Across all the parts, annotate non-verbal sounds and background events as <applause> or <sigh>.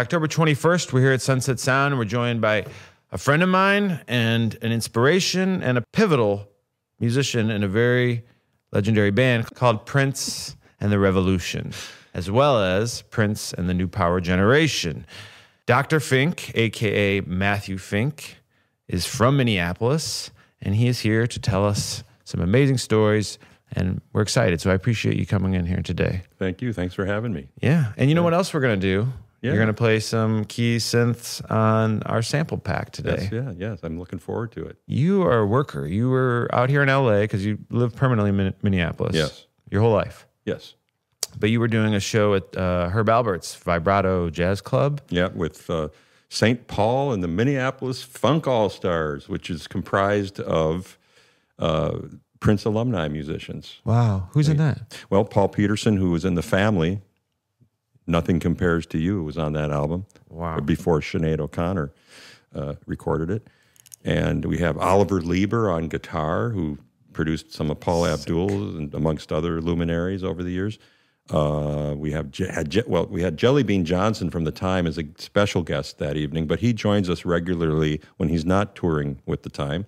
October 21st. We're here at Sunset Sound. We're joined by a friend of mine and an inspiration and a pivotal musician in a very legendary band called Prince and the Revolution, as well as Prince and the New Power Generation. Dr. Fink, aka Matthew Fink, is from Minneapolis, and he is here to tell us some amazing stories. And we're excited. So I appreciate you coming in here today. Thank you. Thanks for having me. Yeah. And you know what else we're going to do? Yeah. You're going to play some key synths on our sample pack today. Yes, yeah, yes. I'm looking forward to it. You are a worker. You were out here in LA because you live permanently in Minneapolis. Yes. Your whole life. Yes. But you were doing a show at uh, Herb Alpert's Vibrato Jazz Club. Yeah, with uh, St. Paul and the Minneapolis Funk All Stars, which is comprised of uh, Prince alumni musicians. Wow. Who's in that? Well, Paul Peterson, who was in the family, Nothing Compares to You, was on that album. Wow. Before Sinead O'Connor uh, recorded it. And we have Oliver Leiber on guitar, who produced some of Paula Abdul and amongst other luminaries over the years. Uh, we have had well, we had Jelly Bean Johnson from the time as a special guest that evening, but he joins us regularly when he's not touring with the time.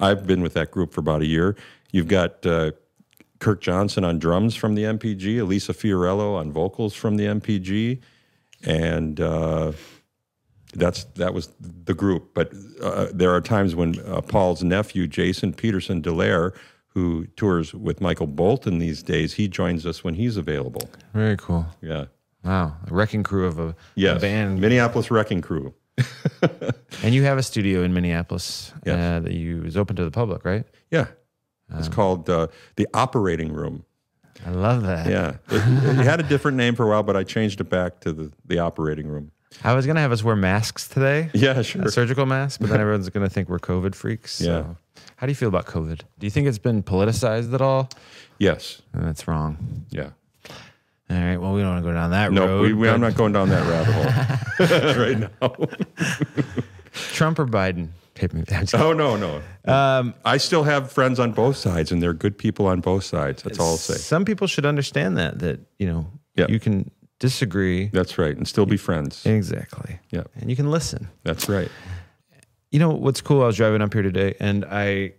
I've been with that group for about a year. You've got uh, Kirk Johnson on drums from the NPG, Elisa Fiorillo on vocals from the NPG, and uh, that's that was the group. But uh, there are times when uh, Paul's nephew, Jason Peterson DeLaire, who tours with Michael Bolton these days, he joins us when he's available. Very cool. Yeah. Wow. A wrecking crew of a, Yes. a band. Minneapolis Wrecking Crew. <laughs> And you have a studio in Minneapolis Yes. uh, that you is open to the public, right? Yeah. It's called uh, the Operating Room. I love that. Yeah. <laughs> It, it had a different name for a while, but I changed it back to the, the Operating Room. I was going to have us wear masks today. Yeah, sure. surgical mask, but then everyone's going to think we're COVID freaks. So. Yeah. How do you feel about COVID? Do you think it's been politicized at all? Yes. That's wrong. Yeah. All right. Well, we don't want to go down that No, road. we, we, I'm not going down that rabbit hole <laughs> <laughs> right now. Trump or Biden? Oh, no, no. Um, I still have friends on both sides, and they're good people on both sides. That's all I'll say. Some people should understand that that you know Yeah. you can disagree. That's right. And still be friends. Exactly. Yeah. And you can listen. That's right. You know what's cool? I was driving up here today, and I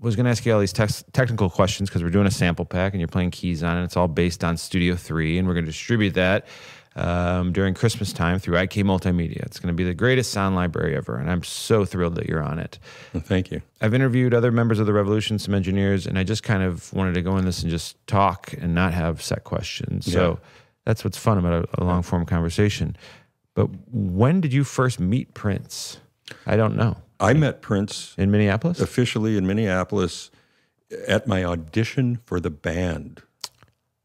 was going to ask you all these technical questions because we're doing a sample pack, and you're playing keys on it. It's all based on Studio Three, and we're going to distribute that um, during Christmas time through IK Multimedia. It's going to be the greatest sound library ever, and I'm so thrilled that you're on it. Well, thank you. I've interviewed other members of the Revolution, some engineers, and I just kind of wanted to go in this and just talk and not have set questions. So that's what's fun about a, a long form conversation. But when did you first meet Prince? I don't know. I met Prince In Minneapolis? officially in Minneapolis at my audition for the band.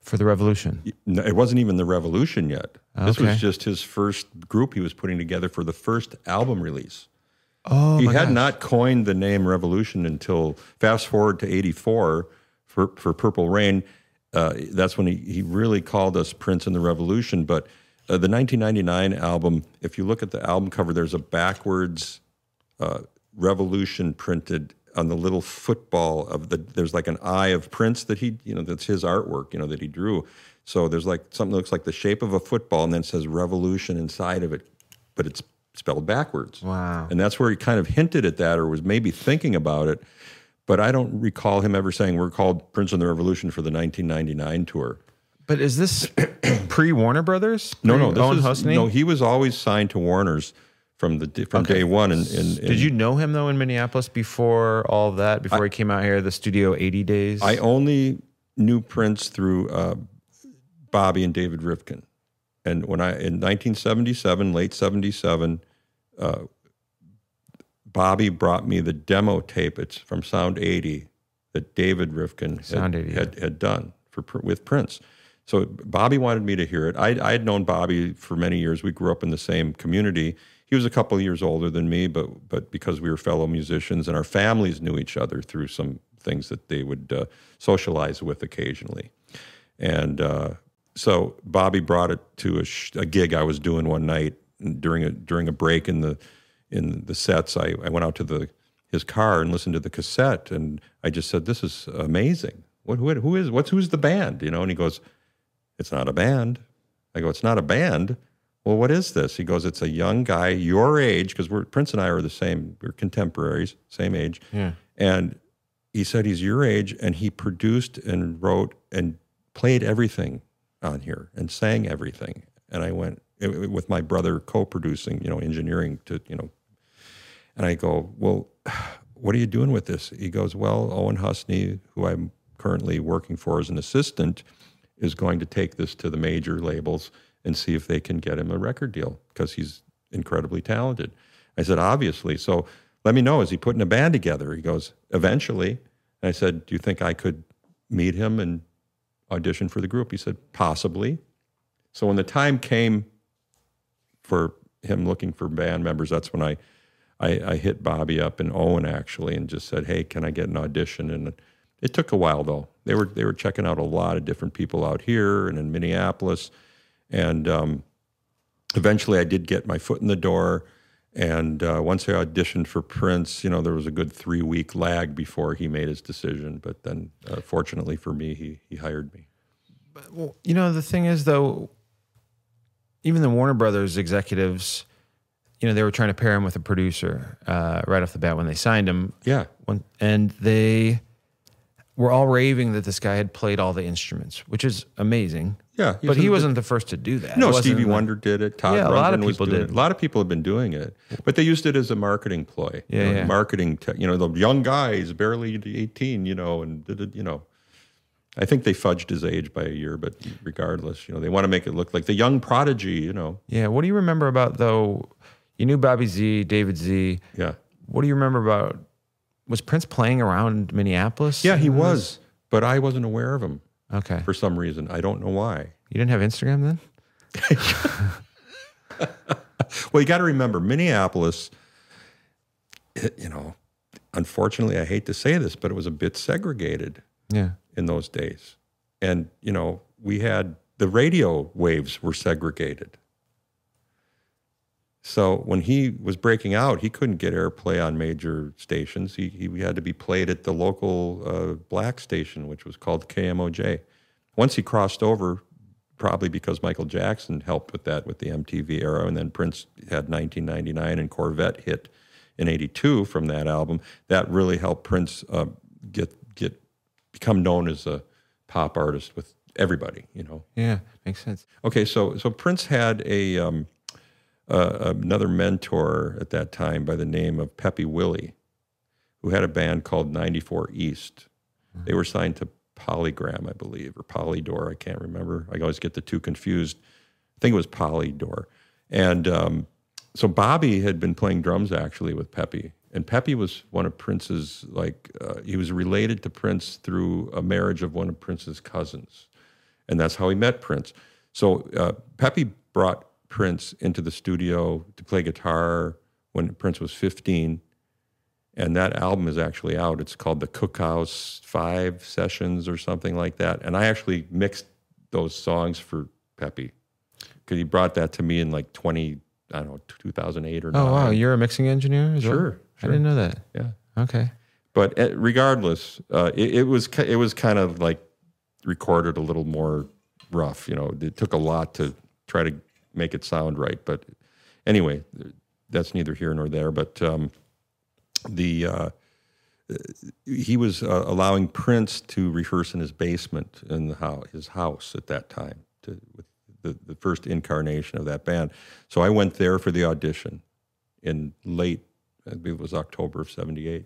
For the Revolution. No, it wasn't even the Revolution yet. This was just his first group he was putting together for the first album release. Oh, he had gosh. not coined the name Revolution until fast forward to 84 for, for Purple Rain. Uh, that's when he, he really called us Prince and the Revolution. But uh, the 1999 album, if you look at the album cover, there's a backwards uh, Revolution printed on the little football of the. There's like an eye of Prince that he, you know, that's his artwork, you know, that he drew. So there's like something that looks like the shape of a football, and then says Revolution inside of it, but it's spelled backwards. Wow. And that's where he kind of hinted at that or was maybe thinking about it. But I don't recall him ever saying we're called Prince and the Revolution for the 1999 tour. But is this <clears throat> pre Warner Brothers? No, no, Pre- Owen this is, Husney? no. He was always signed to Warner's from the from day one. And, and, and Did you know him though in Minneapolis before all that? Before he came out here, the Studio 80 days? I only knew Prince through uh, Bobby and David Rivkin. And when I in 1977, late 77, uh, Bobby brought me the demo tape. It's from Sound 80 that David Rivkin had, had, had done for with Prince. So Bobby wanted me to hear it. I, I had known Bobby for many years. We grew up in the same community. He was a couple of years older than me, but but because we were fellow musicians and our families knew each other through some things that they would uh, socialize with occasionally. And uh, so Bobby brought it to a, sh- a gig I was doing one night during a during a break in the in the sets. I, I went out to the his car and listened to the cassette, and I just said, "This is amazing. What who, who is what's who's the band?" You know, and he goes, "It's not a band." I go, "It's not a band." well, what is this? He goes, it's a young guy your age, because we're Prince and I are the same. We're contemporaries, same age. Yeah. And he said he's your age, and he produced and wrote and played everything on here and sang everything. And I went it- it- with my brother co-producing, you know, engineering to, you know, and I go, well, what are you doing with this? He goes, well, Owen Husney, who I'm currently working for as an assistant, is going to take this to the major labels and see if they can get him a record deal because he's incredibly talented. I said, obviously. So let me know. Is he putting a band together? He goes, eventually. And I said, do you think I could meet him and audition for the group? He said, possibly. So when the time came for him looking for band members, that's when I, I, I hit Bobby up and Owen actually and just said, hey, can I get an audition? And it took a while though. They were they were checking out a lot of different people out here and in Minneapolis, and um, eventually I did get my foot in the door. And uh, once I auditioned for Prince, you know, there was a good three week lag before he made his decision. But then, uh, fortunately for me, he he hired me. Well, you know, the thing is, though, even the Warner Brothers executives, you know, they were trying to pair him with a producer uh, right off the bat when they signed him. Yeah, When, and they were all raving that this guy had played all the instruments, which is amazing. yeah. but he was. wasn't the first to do that. No, Stevie like- Wonder did it. Todd Yeah, a lot of people did. it. A lot of people have been doing it, but they used it as a marketing ploy. Yeah, you know, yeah. marketing. Te- you know, the young guy is barely eighteen. You know, and did it. You know, I think they fudged his age by a year, but regardless, you know, they want to make it look like the young prodigy. You know, Yeah. What do you remember about though? You knew Bobby Z, David Z. yeah, What do you remember about? Was Prince playing around Minneapolis? yeah, he was, but I wasn't aware of him Okay. for some reason. I don't know why. You didn't have Instagram then? <laughs> Well, you got to remember, Minneapolis, it, you know, unfortunately, I hate to say this, but it was a bit segregated Yeah. in those days. And, you know, we had the radio waves were segregated. So when he was breaking out, he couldn't get airplay on major stations. He, he had to be played at the local uh, black station, which was called KMOJ. Once he crossed over, probably because Michael Jackson helped with that with the MTV era, and then Prince had 1999 and Corvette hit in '82 from that album. That really helped Prince uh, get get become known as a pop artist with everybody. You know. Yeah. Makes sense. Okay, so so Prince had a um, uh, another mentor at that time by the name of Pepe Willie, who had a band called 94 East. They were signed to Polygram, I believe, or Polydor. I can't remember. I always get the two confused. I think it was Polydor. And um, so Bobby had been playing drums actually with Pepe, and Pepe was one of Prince's like uh, he was related to Prince through a marriage of one of Prince's cousins and that's how he met Prince. So uh, Pepe brought Prince into the studio to play guitar when Prince was 15, and that album is actually out. It's called the Cookhouse Five Sessions or something like that. And I actually mixed those songs for Pepe because he brought that to me in like 20, I don't know, 2008 or Oh 9. wow, you're a mixing engineer? well? Sure, I didn't know that. Yeah. Okay. But uh, regardless, uh, it, it was it was kind of like recorded a little more rough. You know, it took a lot to try to make it sound right. But anyway, that's neither here nor there. But um, the uh, he was uh, allowing Prince to rehearse in his basement in the house, his house at that time, to, with the, the first incarnation of that band. So I went there for the audition in late, I believe it was October of '78.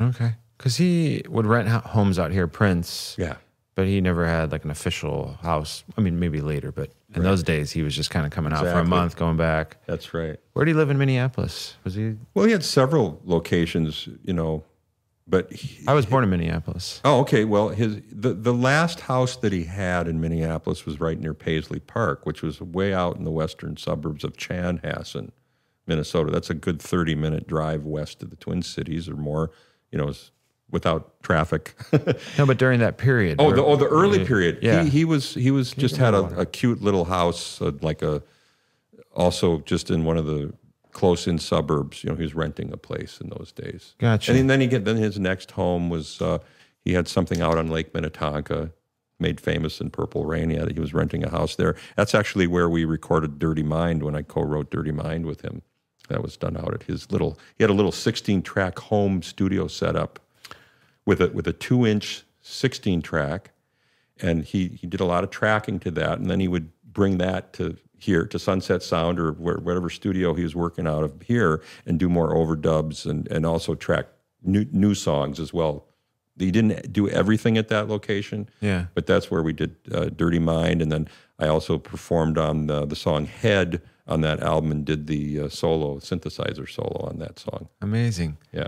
Okay. Because he would rent homes out here, Prince, Yeah. But he never had like an official house. I mean, maybe later, but in those days, he was just kind of coming out for a month, going back. That's right. Where did he live in Minneapolis? Was he? Well, he had several locations, you know, but he, I was born in Minneapolis. oh, okay. Well, his the the last house that he had in Minneapolis was right near Paisley Park, which was way out in the western suburbs of Chanhassen, Minnesota. That's a good thirty minute drive west of the Twin Cities or more, you know, s- without traffic. No, but during that period. Oh, where- the oh the early period. Yeah. He, he was he was just had a, a cute little house, uh, like a also just in one of the close in suburbs. You know, he was renting a place in those days. Gotcha. And then he get then his next home was uh, he had something out on Lake Minnetonka, made famous in Purple Rain. He, had, he was renting a house there. That's actually where we recorded Dirty Mind when I co-wrote Dirty Mind with him. That was done out at his little. He had a little 16-track home studio setup with a with a two-inch 16-track, and he he did a lot of tracking to that, and then he would bring that to here to Sunset Sound or where, whatever studio he was working out of here, and do more overdubs and and also track new new songs as well. He didn't do everything at that location, Yeah. but that's where we did uh, Dirty Mind, and then I also performed on the, the song Head on that album and did the uh, solo synthesizer solo on that song. Amazing. Yeah,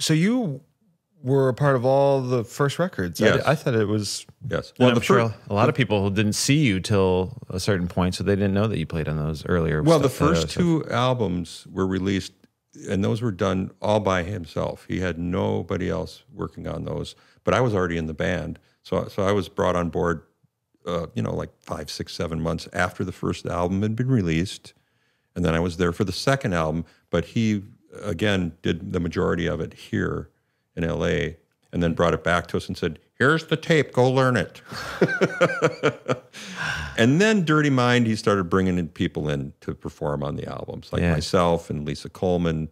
So you were a part of all the first records. Yes. I, I thought it was. yes. Well, I'm the sure fir- a lot of people didn't see you till a certain point, so they didn't know that you played on those earlier. Well, the stuff- uh, first stuff. two albums were released, and those were done all by himself. He had nobody else working on those. But I was already in the band, so so I was brought on board. Uh, you know, like five, six, seven months after the first album had been released, and then I was there for the second album. But he again did the majority of it here in L.A. and then brought it back to us and said, "Here's the tape. Go learn it." <laughs> And then Dirty Mind, he started bringing in people in to perform on the albums, like Yeah. myself and Lisa Coleman,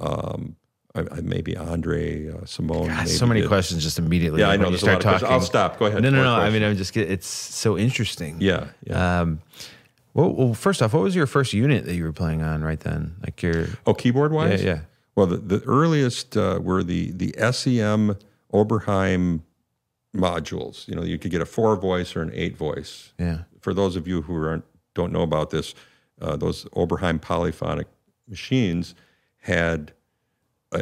um, I, I, maybe Andre uh, Cymone. God, maybe so many did. questions just immediately. Yeah, I know. you There's a start lot of questions. talking. I'll stop. Go ahead. No, no, More no. I mean, I'm just. get- It's so interesting. Yeah, yeah. Um, well, well, first off, what was your first unit that you were playing on right then? Like your. oh, keyboard wise? Yeah, yeah. Well, the, the earliest uh, were the the SEM Oberheim modules. You know, you could get a four voice or an eight voice. Yeah. for those of you who aren't, don't know about this, uh, those Oberheim polyphonic machines had a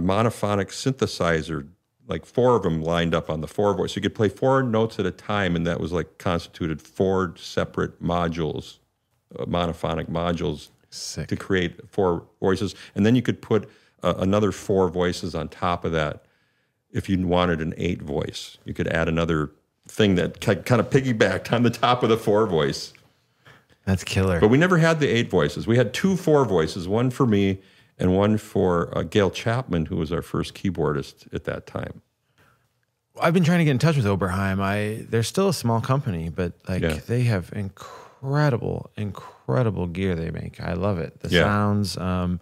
monophonic synthesizer, like four of them lined up on the four voice. You could play four notes at a time, and that was like constituted four separate modules, uh, monophonic modules Sick. to create four voices. And then you could put uh, another four voices on top of that if you wanted an eight voice. You could add another thing that kind of piggybacked on the top of the four voice. That's killer. But we never had the eight voices. We had two four voices, one for me and one for uh, Gayle Chapman, who was our first keyboardist at that time. I've been trying to get in touch with Oberheim. I they're still a small company, but like Yeah. they have incredible, incredible incredible gear they make. I love it. The Yeah. sounds. Um,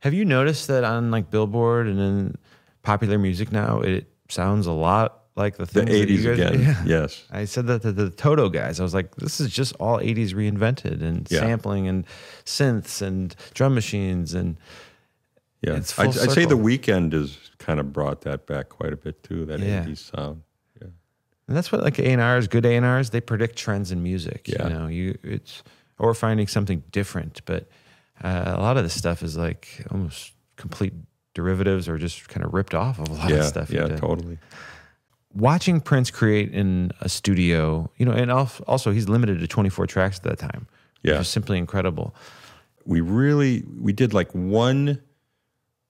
have you noticed that on like Billboard and in popular music now, it sounds a lot like the The things that you 80s guys- again. <laughs> Yeah. Yes. I said that to the Toto guys. I was like, this is just all 80s reinvented and Yeah. sampling and synths and drum machines and Yeah. It's I'd, I'd say the Weeknd has kind of brought that back quite a bit too, that Yeah. 80s sound. And that's what like A and R's, good A and R's, they predict trends in music. Yeah. You know, you it's or finding something different. But uh, a lot of this stuff is like almost complete derivatives or just kind of ripped off of a lot Yeah. of stuff. yeah, totally. Watching Prince create in a studio, you know, and also he's limited to 24 tracks at that time. Yeah. Which simply incredible. we really we did like one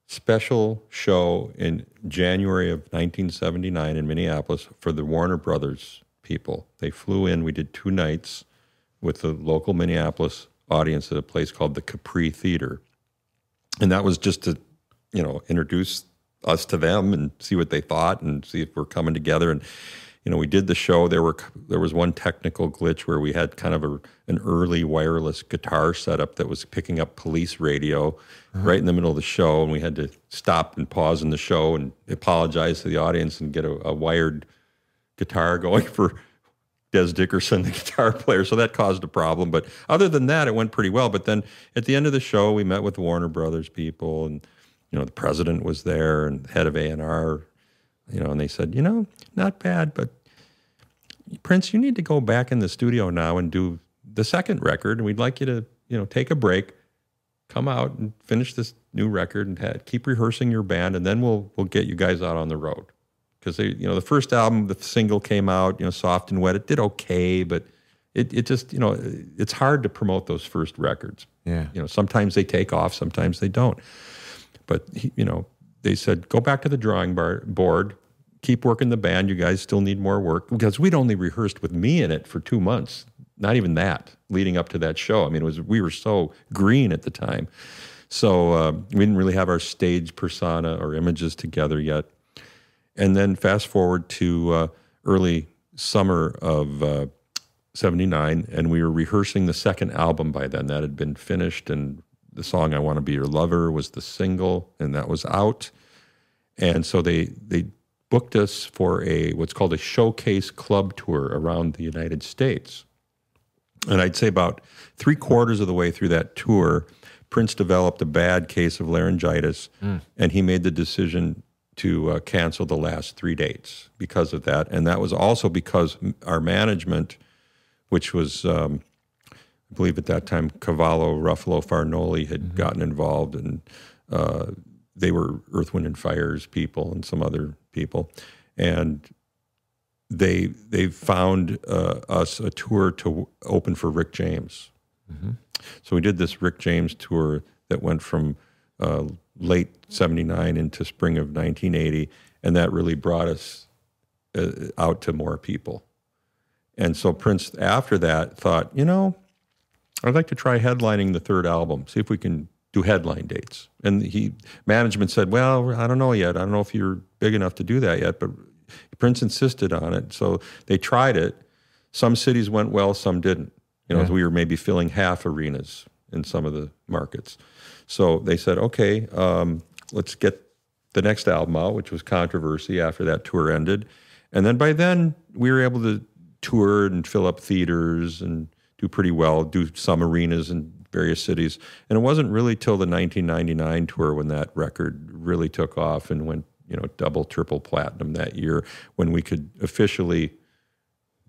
special show in January of 1979 in Minneapolis for the Warner Brothers people. They flew in. We did two nights with the local Minneapolis audience at a place called the Capri Theater, and that was just to you know introduce us to them and see what they thought and see if we're coming together and you know we did the show there were there was one technical glitch where we had kind of a, an early wireless guitar setup that was picking up police radio uh-huh. right in the middle of the show and we had to stop and pause in the show and apologize to the audience and get a, a wired guitar <laughs> going for Dez Dickerson, the guitar player. So that caused a problem. But other than that, it went pretty well. But then at the end of the show, we met with Warner Brothers people, and you know the president was there and head of A and R. You know, and they said, you know, not bad, but Prince, you need to go back in the studio now and do the second record, and we'd like you to, you know, take a break, come out and finish this new record, and keep rehearsing your band, and then we'll we'll get you guys out on the road because they, you know, the first album, the single came out, you know, soft and wet. It did okay, but it, it just, you know, it's hard to promote those first records. Yeah. You know, sometimes they take off, sometimes they don't. But he, you know, they said go back to the drawing bar, board, keep working the band. You guys still need more work because we'd only rehearsed with me in it for two months, not even that, leading up to that show. I mean, it was we were so green at the time, so uh, we didn't really have our stage persona or images together yet. And then fast forward to uh, early summer of uh, 79, and we were rehearsing the second album by then. That had been finished, and the song I Want to Be Your Lover was the single, and that was out. And so they, they booked us for a what's called a showcase club tour around the United States. And I'd say about three quarters of the way through that tour, Prince developed a bad case of laryngitis, and he made the decision to uh, cancel the last three dates because of that. And that was also because our management, which was, um, I believe at that time, Cavallo, Ruffalo, Fargnoli had gotten involved, and uh, they were Earth, Wind, and Fire's people and some other people. And they they found uh, us a tour to open for Rick James. So we did this Rick James tour that went from uh, late '79 into spring of 1980, and that really brought us uh, out to more people. And so Prince, after that, thought, you know, I'd like to try headlining the third album, see if we can do headline dates. And he management said, well, I don't know yet. I don't know if you're big enough to do that yet, but Prince insisted on it. So they tried it. Some cities went well, some didn't. You know, we were maybe filling half arenas in some of the markets. So they said, okay, um, let's get the next album out, which was Controversy after that tour ended. And then by then, we were able to tour and fill up theaters and do pretty well, do some arenas in various cities. And it wasn't really till the 1999 tour when that record really took off and went, you know, double, triple platinum that year when we could officially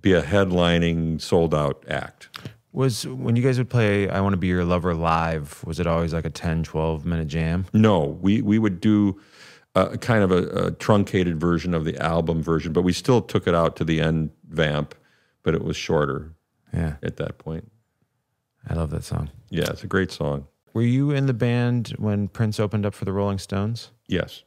be a headlining, sold out act. Was when you guys would play I Want to Be Your Lover live, was it always like a 10, 12 minute jam? No, we, we would do a, kind of a, a truncated version of the album version, but we still took it out to the end vamp, but it was shorter Yeah. at that point. I love that song. Yeah, it's a great song. Were you in the band when Prince opened up for the Rolling Stones? Yes.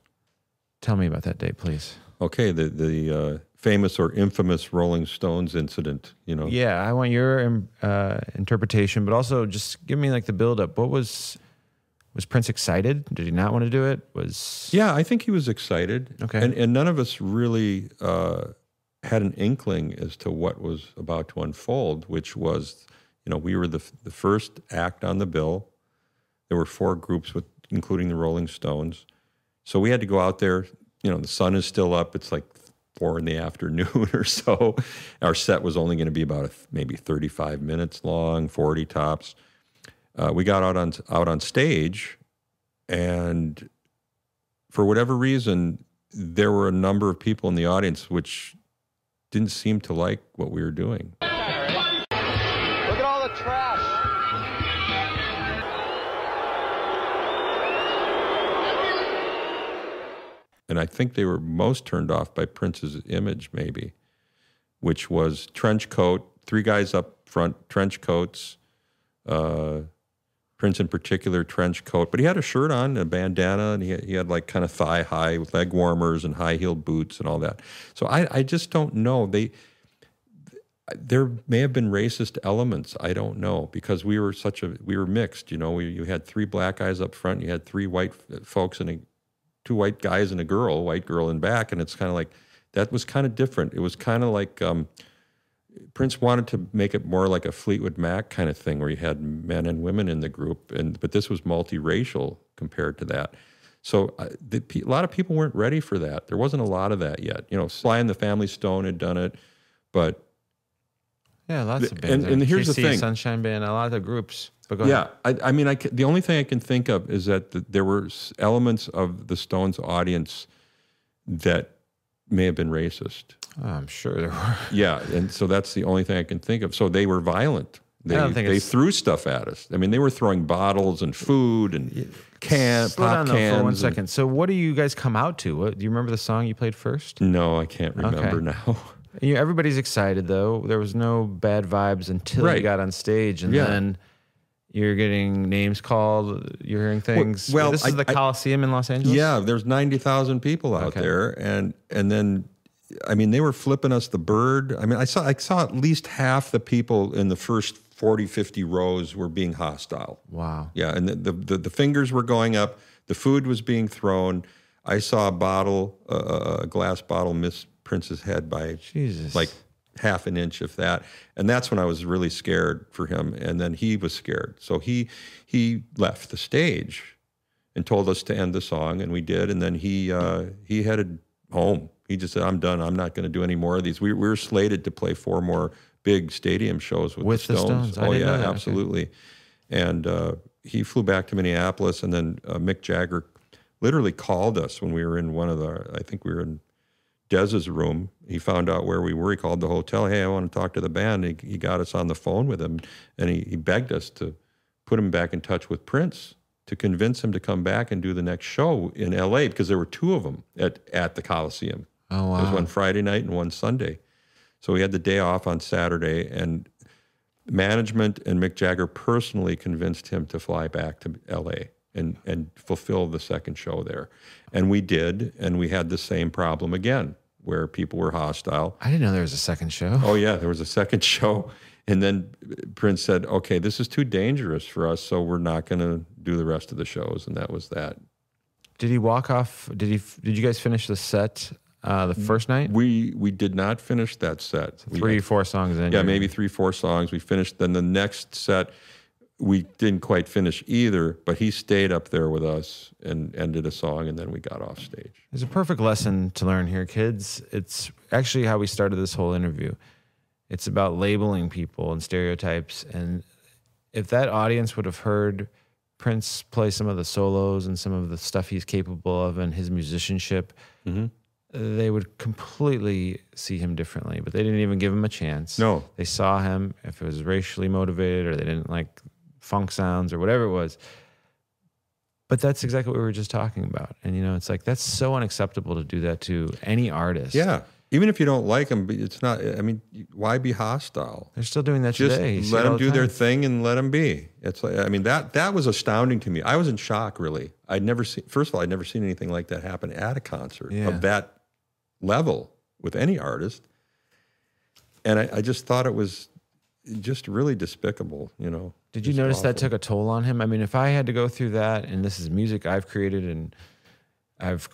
Tell me about that date, please. Okay, the the uh, famous or infamous Rolling Stones incident. You know. Yeah, I want your um, uh, interpretation, but also just give me like the build up. What was was Prince excited? Did he not want to do it? Was Yeah, I think he was excited. Okay. And and none of us really uh, had an inkling as to what was about to unfold, which was, you know, we were the the first act on the bill. There were four groups with including the Rolling Stones. So we had to go out there, you know, the sun is still up. It's like four in the <laughs> afternoon or so. Our set was only going to be about a, maybe 35 minutes long, 40 tops. Uh, we got out on out on stage, and for whatever reason, there were a number of people in the audience which didn't seem to like what we were doing. And I think they were most turned off by Prince's image, maybe, which was trench coat, three guys up front, trench coats. Uh, Prince in particular, trench coat, but he had a shirt on, a bandana, and he he had like kind of thigh high with leg warmers and high heeled boots and all that. So I, I just don't know. They there may have been racist elements. I don't know because we were such a we were mixed. You know, we, you had three black guys up front, you had three white folks and a, two white guys and a girl, white girl in back, and it's kind of like that was kind of different. It was kind of like um, Prince wanted to make it more like a Fleetwood Mac kind of thing, where you had men and women in the group, and but this was multiracial compared to that. So uh, the, a lot of people weren't ready for that. There wasn't a lot of that yet. You know, Sly and the Family Stone had done it, but yeah, lots of And- bands. and here's the thing. Sunshine Band, a lot of the groups. But. Yeah, I, I mean, I the only thing I can think of is that th- there were elements of the Stones audience that may have been racist. Oh, I'm sure there were. <laughs> Yeah, and so that's the only thing I can think of. So they were violent. They, don't think they it's- threw stuff at us. I mean, they were throwing bottles and food and can Slow pop down though cans. for one and- second. So, what do you guys come out to? What, do you remember the song you played first? no, I can't remember now. You, everybody's excited though. There was no bad vibes until you got on stage, and Yeah. then you're getting names called. You're hearing things. well, this is I- the I- Coliseum in Los Angeles. Yeah, there's ninety thousand people out Okay. there, and and then, I mean, they were flipping us the bird. I mean, I saw I saw at least half the people in the first 40, 50 rows were being hostile. Wow. Yeah, and the the, the, the fingers were going up. The food was being thrown. I saw a bottle, uh, a glass bottle, miss Prince's head by Jesus. like half an inch, if that. And that's when I was really scared for him. And then he was scared, so he he left the stage and told us to end the song, and we did. And then he uh, he headed home. He just said, "I'm done. I'm not going to do any more of these." We, we were slated to play four more big stadium shows with, With the the Stones. Stones. Oh yeah, that. Okay. absolutely. And uh, he flew back to Minneapolis, and then uh, Mick Jagger literally called us when we were in one of the. I think we were in Dez's room. He found out where we were. He called the hotel. Hey, I want to talk to the band. He, he got us on the phone with him, and he, he begged us to put him back in touch with Prince to convince him to come back and do the next show in L.A. because there were two of them at at the Coliseum. oh wow! There was one Friday night and one Sunday. So we had the day off on Saturday, and management and Mick Jagger personally convinced him to fly back to LA and, and fulfill the second show there. And we did, and we had the same problem again where people were hostile. I didn't know there was a second show. Oh, yeah, there was a second <laughs> show. And then Prince said, okay, this is too dangerous for us, so we're not going to do the rest of the shows. And that was that. Did he walk off? Did he? Did you guys finish the set uh, the first night? We we did not finish that set. We Three, four songs in. Yeah, maybe three, four songs. We finished. Then the next set, we didn't quite finish either, but he stayed up there with us and ended a song, and then we got off stage. There's a perfect lesson to learn here, kids. It's actually how we started this whole interview. It's about labeling people and stereotypes. And if that audience would have heard Prince play some of the solos and some of the stuff he's capable of and his musicianship, mm-hmm. they would completely see him differently. But they didn't even give him a chance. No. They saw him if it was racially motivated or they didn't like funk sounds or whatever it was. But that's exactly what we were just talking about. And you know, it's like that's so unacceptable to do that to any artist. Yeah, even if you don't like them, it's not. I mean, why be hostile? They're still doing that Just today. You let them the do their thing and let them be. It's like I mean that that was astounding to me. I was in shock. Really, I'd never seen. First of all, I'd never seen anything like that happen at a concert Yeah. of that level with any artist. And I, I just thought it was just really despicable. You know. Did you notice that took a toll on him? I mean, if I had to go through that, and this is music I've created, and I've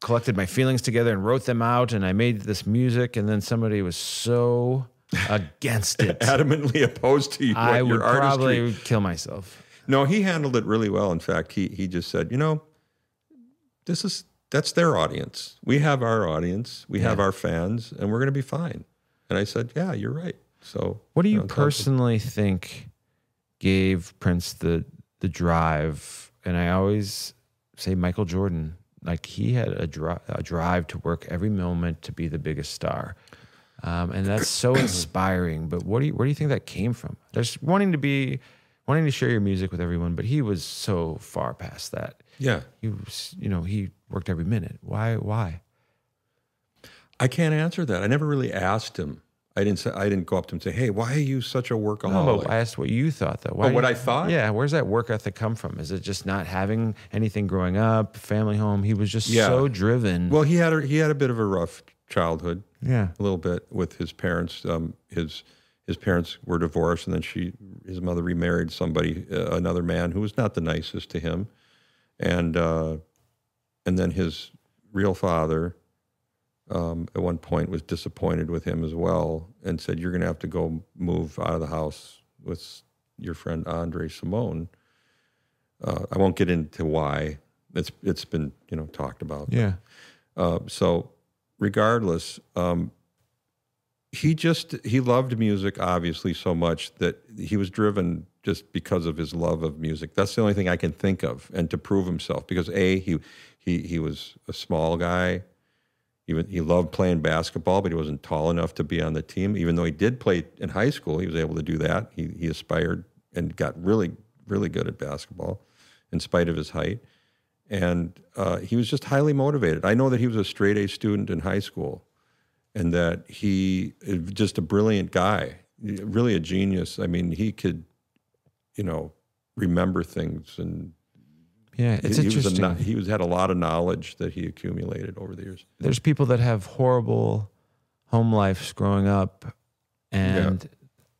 collected my feelings together and wrote them out, and I made this music, and then somebody was so <laughs> against it, adamantly opposed to you, I would artistry. probably kill myself. No, he handled it really well. In fact, he he just said, you know, this is that's their audience. We have our audience. We have our fans, and we're going to be fine. And I said, yeah, you're right. So, What do you know, personally think gave Prince the the drive? And I always say Michael Jordan. Like he had a, dri- a drive to work every moment to be the biggest star, um, and that's so <clears throat> inspiring. But what do you where do you think that came from? There's wanting to be wanting to share your music with everyone, but he was so far past that. Yeah, He was, you know, he worked every minute. Why? Why? I can't answer that. I never really asked him. I didn't say I didn't go up to him and say, hey, why are you such a workaholic? No, I asked what you thought though. Why Oh, what you- I thought? Yeah, where's that work ethic come from? Is it just not having anything growing up, family home? He was just Yeah. so driven. well, he had a, he had a bit of a rough childhood. yeah. a little bit with his parents. Um, his his parents were divorced, and then she his mother remarried somebody, uh, another man who was not the nicest to him, and uh, and then his real father. Um, at one point, was disappointed with him as well, and said, "You're going to have to go move out of the house with your friend Andre Cymone." Uh, I won't get into why. It's it's been you know talked about. Yeah. Uh, so, regardless, um, he just he loved music obviously so much that he was driven just because of his love of music. That's the only thing I can think of, and to prove himself because a he he he was a small guy. Even he loved playing basketball, but he wasn't tall enough to be on the team. Even though he did play in high school, he was able to do that. He he aspired and got really really good at basketball, in spite of his height and uh, he was just highly motivated. I know that he was a straight A student in high school, and that he just a brilliant guy, really a genius. I mean, he could, you know, remember things, and Yeah. It's he, he was interesting. a, he was had a lot of knowledge that he accumulated over the years. There's people that have horrible home lives growing up and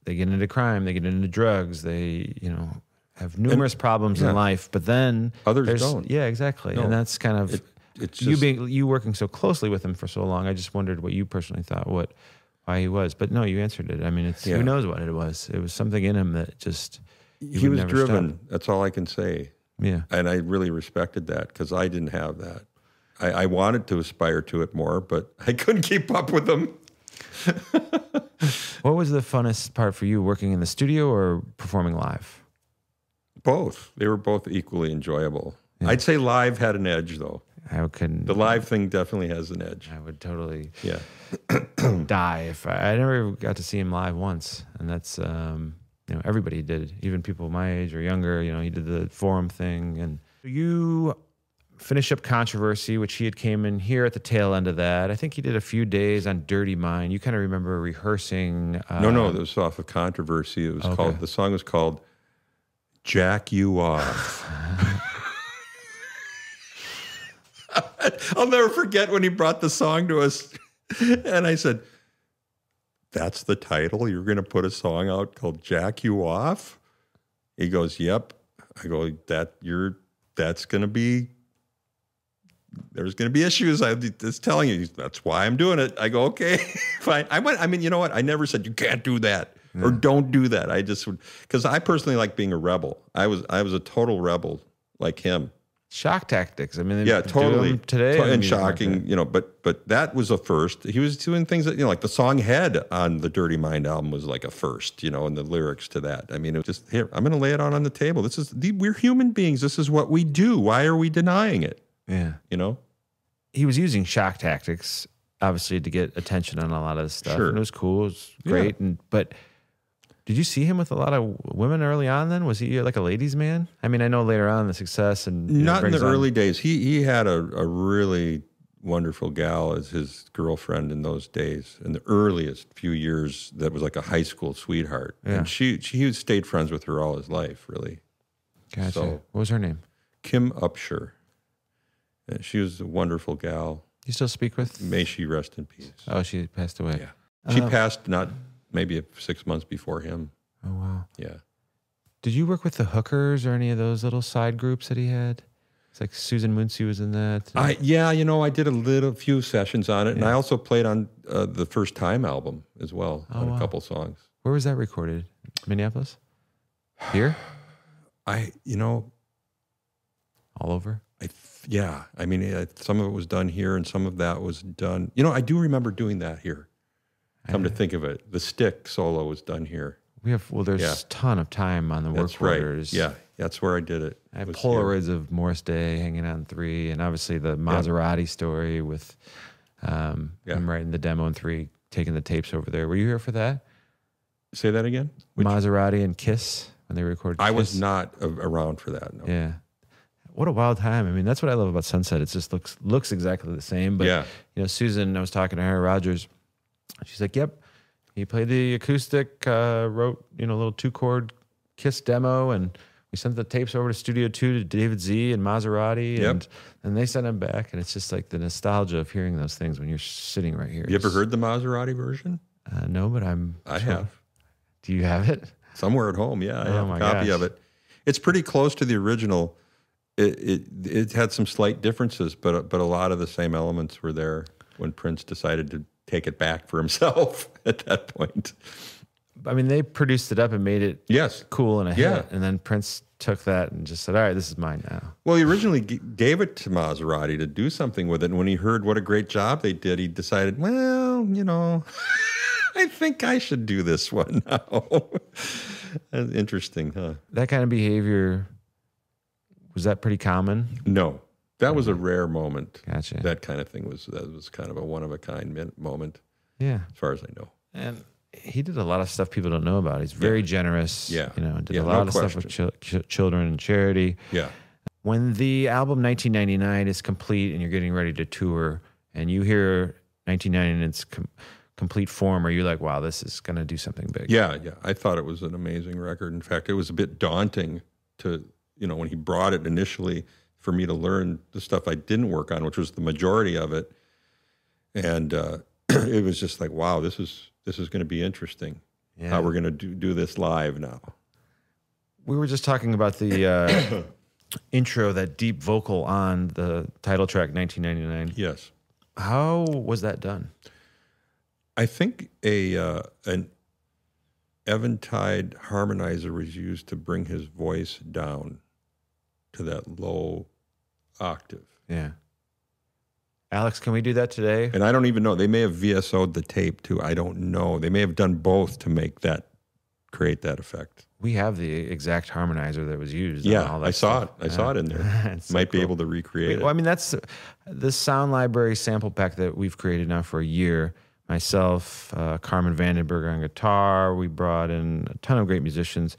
they get into crime, they get into drugs, they, you know, have numerous problems yeah. in life, but then Others don't. Yeah, exactly. No. And that's kind of It- it's you just, being you working so closely with him for so long, I just wondered what you personally thought, what why he was. But no, you answered it. I mean, it's Yeah. who knows what it was. It was something in him that just he would was driven. That's all I can say. Yeah. and I really respected that because I didn't have that. I, I wanted to aspire to it more, but <laughs> I couldn't keep up with them. What was the funnest part for you, working in the studio or performing live? Both. They were both equally enjoyable. I'd say live had an edge, though. I couldn't. The live thing definitely has an edge. I would totally Yeah. die if I, I never got to see him live once, and that's um, you know everybody did, even people my age or younger. You know, he did the forum thing, and you finish up controversy, which he had came in here at the tail end of that. I think he did a few days on Dirty Mind. You kind of remember rehearsing. Uh, No, no, it was off of controversy. It was Okay. called, the song was called Jack You Off. <laughs> <laughs> I'll never forget when he brought the song to us. <laughs> And I said, That's the title? You're going to put a song out called Jack You Off? He goes, Yep. I go, That you're that's going to be there's going to be issues. I'm just telling you. That's why I'm doing it. I go, okay, <laughs> fine. I went. I mean, you know what? I never said you can't do that or hmm. don't do that. I just would because I personally like being a rebel. I was I was a total rebel like him. Shock tactics. I mean, Yeah, totally. today To- and shocking, market. you know. But but that was a first. He was doing things that you know, like the song "Head" on the Dirty Mind album was like a first, you know, and the lyrics to that. I mean, it was just here. I'm going to lay it out on the table. This is the, we're human beings. This is what we do. Why are we denying it? Yeah, You know. he was using shock tactics, obviously, to get attention on a lot of this stuff. Sure. And it was cool. It was great. And but did you see him with a lot of women early on? Then was he uh, like a ladies' man? I mean, I know later on the success and you know, Not in the on- early days. He he had a, a really wonderful gal as his girlfriend in those days. In the earliest few years, that was like a high school sweetheart, Yeah. and she she he stayed friends with her all his life. Really, Gotcha. so- what was her name? Kim Upsher. And uh, she was a wonderful gal. You still speak with? May she rest in peace. Oh, she passed away. Yeah. She Oh. passed not maybe six months before him. Oh wow. Yeah. Did you work with the hookers or any of those little side groups that he had? It's like Susan Moonsie was in that. I yeah, you know, I did a little few sessions on it, and I also played on uh, the first time album as well Oh, on wow. a couple songs. Where was that recorded? Minneapolis. Here. <sighs> I you know All over. I th- yeah, I mean, it, some of it was done here, and some of that was done. You know, I do remember doing that here. Come to think of it, the stick solo was done here. We have well. There's Yeah. a ton of time on the work That's right. orders. Yeah, that's where I did it. I have here. Polaroids of Morris Day hanging on three, and obviously the Mazarati story with um, Yeah. him writing the demo in three, taking the tapes over there. Were you here for that? Say that again. Which- Mazarati and Kiss when they recorded. I was not around for that. No. Yeah. What a wild time. I mean, that's what I love about Sunset. It just looks looks exactly the same. But Yeah. you know, Susan, I was talking to her, Rogers. She's like, Yep. He played the acoustic, uh, wrote, you know, a little two chord kiss demo and we sent the tapes over to Studio Two to David Z and Mazarati Yep. and and they sent them back. And it's just like the nostalgia of hearing those things when you're sitting right here. You ever heard the Mazarati version? Uh, no, but I'm I sure- have. Do you have it? Somewhere at home, yeah, I Oh have a copy gosh. of it. It's pretty close to the original. It, it it had some slight differences, but but a lot of the same elements were there when Prince decided to take it back for himself <laughs> at that point. I mean, they produced it up and made it Yes. cool and a Yeah. hit. And then Prince took that and just said, All right, this is mine now. Well, he originally g- gave it to Mazarati to do something with it, and when he heard what a great job they did, he decided, well, you know, <laughs> I think I should do this one <laughs> now. That's Interesting, huh? that kind of behavior was that pretty common No, that was a mm. rare moment. gotcha That kind of thing was that was kind of a one of a kind moment, yeah as far as I know. and he did a lot of stuff people don't know about he's very generous Yeah. you know did Yeah, a no lot of stuff with chil- ch- children and charity Yeah, when the album 1999 is complete and you're getting ready to tour and you hear 1999 in its com- complete form are you like wow this is going to do something big yeah, yeah. I thought it was an amazing record. In fact, it was a bit daunting to you know when he brought it initially for me to learn the stuff I didn't work on, which was the majority of it, and uh, <clears throat> it was just like, wow, this is this is going to be interesting. Yeah. How we're going to do do this live now. we were just talking about the uh, <coughs> intro, that deep vocal on the title track 1999. Yes. How was that done? I think a uh, an Eventide harmonizer was used to bring his voice down to that low octave. Yeah. Alex, can we do that today? And I don't even know. They may have VSO'd the tape too. I don't know. They may have done both to make that create that effect. We have the exact harmonizer that was used. Yeah, all that I saw stuff. it. I saw it in there. <laughs> So Might be able to recreate it. Well, I mean, that's the sound library sample pack that we've created now for a year. Myself, uh, Carmen Vandenberg on guitar. We brought in a ton of great musicians,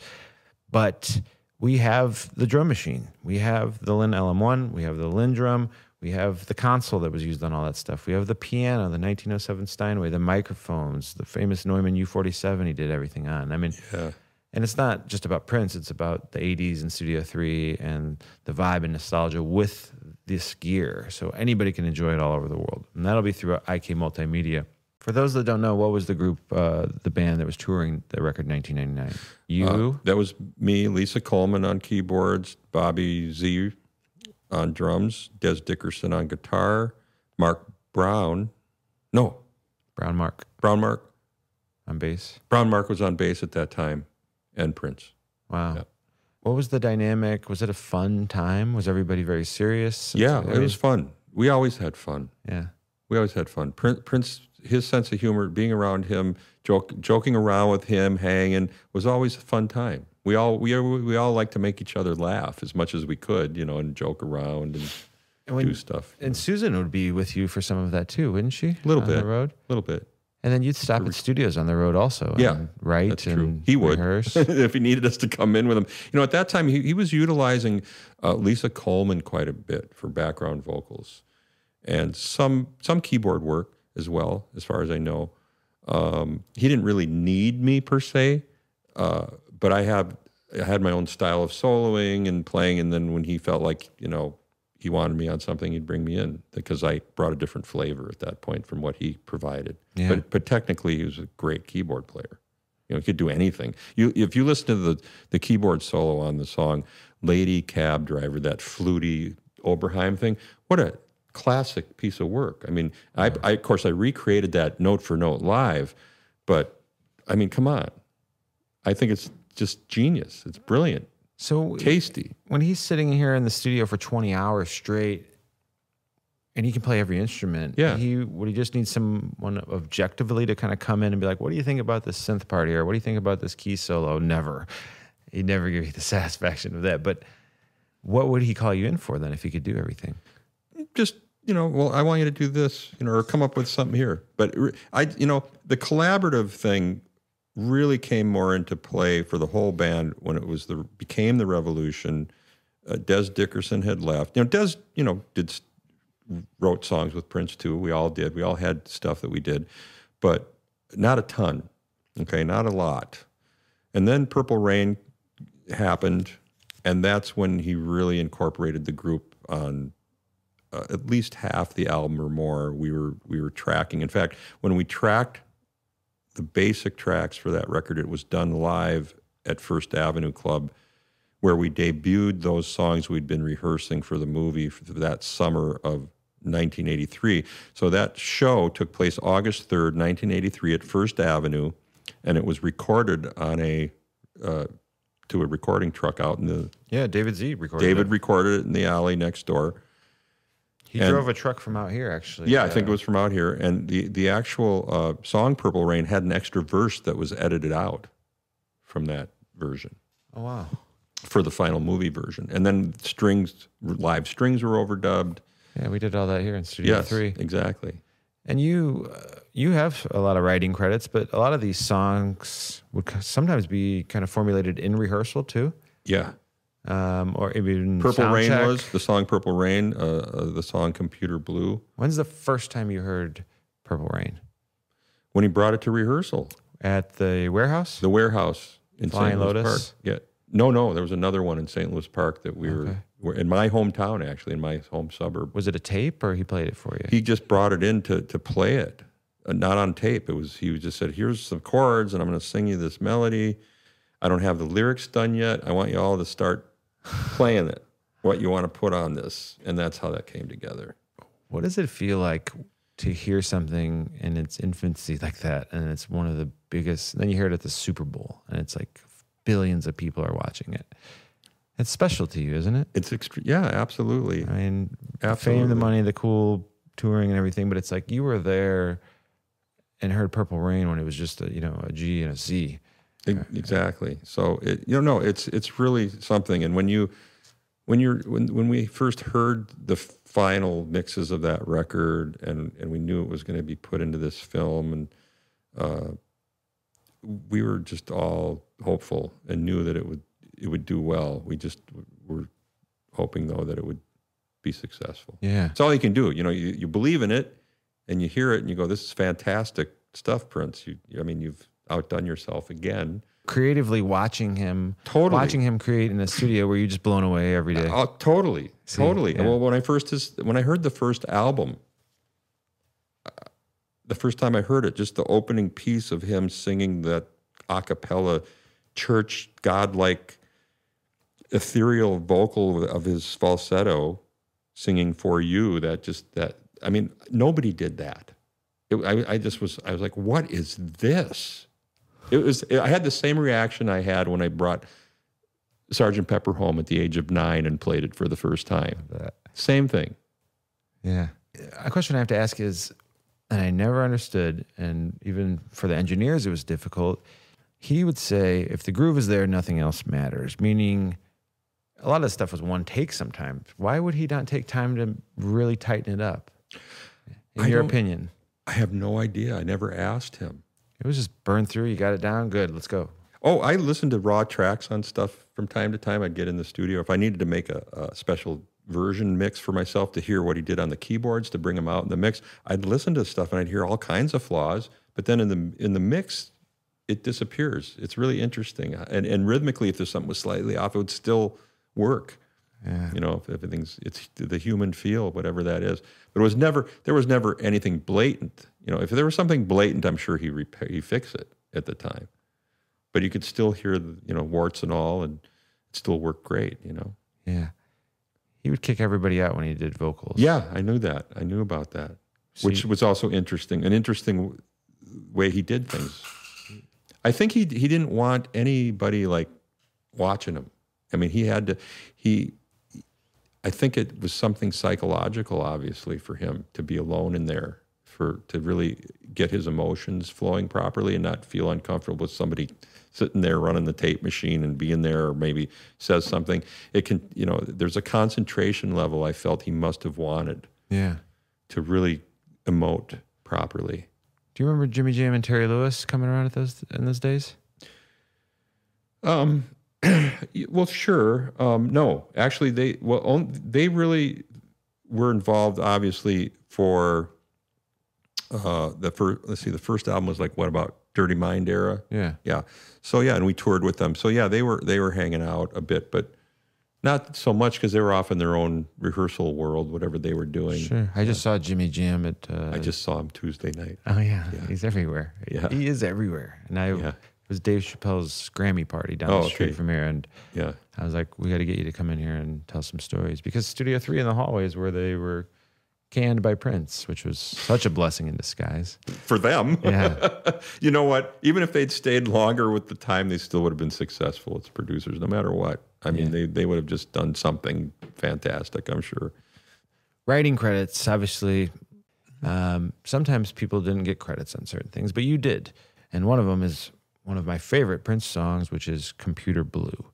but we have the drum machine. We have the Linn LM1. We have the Linn drum. We have the console that was used on all that stuff. We have the piano, the 1907 Steinway, the microphones, the famous Neumann U47 he did everything on. I mean, Yeah. and it's not just about Prince, it's about the 80s and Studio 3 and the vibe and nostalgia with this gear. So anybody can enjoy it all over the world. And that'll be through IK Multimedia. For those that don't know, what was the group, uh, the band that was touring the record 1999? You? Uh, that was me, Lisa Coleman on keyboards, Bobby Z on drums, Dez Dickerson on guitar, Mark Brown. No, Brown Mark Brown Mark. on bass. Brown Mark was on bass at that time, and Prince. Wow. Yeah. What was the dynamic? Was it a fun time? Was everybody very serious? Yeah, it was fun. We always had fun. Yeah. We always had fun. Prince, Prince his sense of humor, being around him, joke, joking around with him, hanging, was always a fun time. We all we we all like to make each other laugh as much as we could, you know, and joke around and And when- do stuff. And Susan would be with you for some of that too, wouldn't she? A little on bit, the road. a little bit. And then you'd stop at studios on the road also. Yeah, and write That's and true. He would rehearse. <laughs> if he needed us to come in with him. You know, at that time he, he was utilizing uh, Lisa Coleman quite a bit for background vocals, and some some keyboard work as well, as far as I know. Um, he didn't really need me per se, uh, but I have I had my own style of soloing and playing, and then when he felt like you know he wanted me on something, he'd bring me in because I brought a different flavor at that point from what he provided. Yeah. But but technically, he was a great keyboard player. You know, he could do anything. You if you listen to the the keyboard solo on the song "Lady Cab Driver," that fluty Oberheim thing, what a classic piece of work. I mean, I, I of course I recreated that note for note live, but I mean, come on, I think it's just genius. It's brilliant, So tasty. when he's sitting here in the studio for 20 hours straight and he can play every instrument, Yeah. he would he just need someone objectively to kind of come in and be like, what do you think about this synth part here? What do you think about this key solo? Never. He'd never give you the <laughs> satisfaction of that. But what would he call you in for then if he could do everything? Just you know well i want you to do this you know or come up with something here. But i you know the collaborative thing really came more into play for the whole band when it was the became the revolution. Uh, dez dickerson had left. You know dez you know did wrote songs with prince too. We all did. We all had stuff that we did. But not a ton okay? Not a lot. And then purple rain happened and that's when he really incorporated the group on uh, at least half the album or more we were we were tracking. In fact, when we tracked the basic tracks for that record, it was done live at First Avenue Club, where we debuted those songs we'd been rehearsing for the movie for that summer of 1983. So that show took place August 3rd, 1983, at First Avenue, and it was recorded on a uh, to a recording truck out in the. Yeah, David Z recorded David it. recorded it in the alley next door. He and- drove a truck from out here, actually. Yeah, I Uh, think it was from out here. And the the actual uh, song "Purple Rain" had an extra verse that was edited out from that version Oh, wow. for the final movie version. And then strings, live strings were overdubbed. Yeah, we did all that here in Studio Yes, 3. exactly. And you, uh, you have a lot of writing credits, but a lot of these songs would sometimes be kind of formulated in rehearsal too, Yeah, um, or even "Purple sound Rain" was the song "Purple Rain." Uh, uh, the song "Computer Blue." When's the first time you heard "Purple Rain"? When he brought it to rehearsal, At the warehouse. the warehouse in Flying St. Louis Lotus? Park. Yeah, no, no, there was another one in St. Louis Park that we were, were in my hometown, actually, in my home suburb. was it a tape, or he played it for you? he just brought it in to, to play it, uh, not on tape. It was he just said, "Here's some chords, and I'm going to sing you this melody. I don't have the lyrics done yet. I want you all to start playing it." what you want to put on this, and that's how that came together. What does it feel like to hear something in its infancy like that, and it's one of the biggest? Then you hear it at the Super Bowl, and it's like billions of people are watching it. It's special to you, isn't it? It's extreme. yeah, absolutely. I mean, the fame, Absolutely. the money, the cool touring and everything, but it's like you were there and heard Purple Rain when it was just a you know a G and a C. Exactly. So it, you know, no, it's it's really something. And when you when you're when when we first heard the final mixes of that record, and and we knew it was going to be put into this film, and uh, we were just all hopeful and knew that it would it would do well. We just were hoping though that it would be successful. Yeah, It's all you can do. You know, you, you believe in it and you hear it and you go, this is fantastic stuff, Prince. You, I mean, you've outdone yourself again. creatively watching him, Totally. watching him create in a studio where you're just blown away every day. Oh, totally, See, totally. yeah. Well, when I first his, when I heard the first album, uh, the first time I heard it, just the opening piece of him singing that a cappella church godlike ethereal vocal of his falsetto singing for you that just that i mean nobody did that it, I, I just was i was like what is this it was i had the same reaction i had when i brought sergeant pepper home at the age of nine and played it for the first time same thing Yeah. A question I have to ask is, and I never understood, and even for the engineers, it was difficult. He would say, if the groove is there, nothing else matters, meaning a lot of this stuff was one take sometimes. Why would he not take time to really tighten it up? In I your opinion, i have no idea i never asked him it was just burned through. You got it down. Good. Let's go. Oh, I listened to raw tracks on stuff from time to time. I'd get in the studio if I needed to make a, a special version mix for myself to hear what he did on the keyboards to bring them out in the mix. I'd listen to stuff and I'd hear all kinds of flaws, but then in the in the mix, it disappears. It's really interesting, and and rhythmically, if there's something was slightly off, it would still work. Yeah. You know, if everything's it's the human feel, whatever that is. But it was never there was never anything blatant. You know, if there was something blatant, I'm sure he repair he fix it at the time. But you could still hear the you know warts and all, and it still worked great. You know. Yeah. He would kick everybody out when he did vocals. Yeah, I knew that. I knew about that, which was also interesting. An interesting way he did things. I think he he didn't want anybody like watching him. I mean, he had to. He, I think it was something psychological, obviously, for him to be alone in there, for to really get his emotions flowing properly and not feel uncomfortable with somebody sitting there running the tape machine and being there, or maybe says something. It can, you know, there's a concentration level I felt he must have wanted Yeah. to really emote properly. Do you remember Jimmy Jam and Terry Lewis coming around at those in those days? Um, <clears throat> well, sure. Um, no, actually, they well, on, they really were involved, obviously, for uh, the first. Let's see, the first album was like what about Dirty Mind era? Yeah. Yeah. So yeah, and we toured with them. So yeah, they were they were hanging out a bit, but not so much because they were off in their own rehearsal world, whatever they were doing. Sure. I just saw Jimmy Jam at. Uh, I just saw him Tuesday night. Oh yeah, he's everywhere. Yeah. he is everywhere. And I Yeah. It was Dave Chappelle's Grammy party down Oh, the street okay. from here, and Yeah. I was like, "We got to get you to come in here and tell some stories." Because Studio Three in the hallways where they were canned by Prince, which was such a blessing in disguise. For them. Yeah, <laughs> you know what? Even if they'd stayed longer with the time, they still would have been successful as producers, no matter what. I mean, Yeah. they, they would have just done something fantastic, I'm sure. writing credits. Obviously, um, sometimes people didn't get credits on certain things, but you did, and one of them is one of my favorite Prince songs, which is "Computer Blue."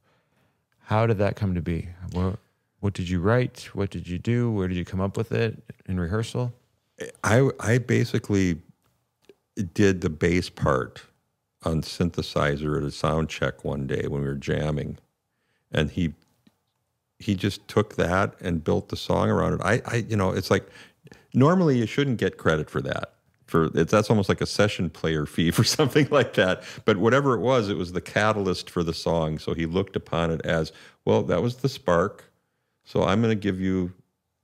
How did that come to be? What, what did you write? What did you do? Where did you come up with it in rehearsal? I, I basically did the bass part on synthesizer at a sound check one day when we were jamming. And he he just took that and built the song around it. I, I you know, it's like normally you shouldn't get credit for that. For it's that's almost like a session player <laughs> fee for something like that. But whatever it was, it was the catalyst for the song. So he looked upon it as, well, that was the spark. So I'm going to give you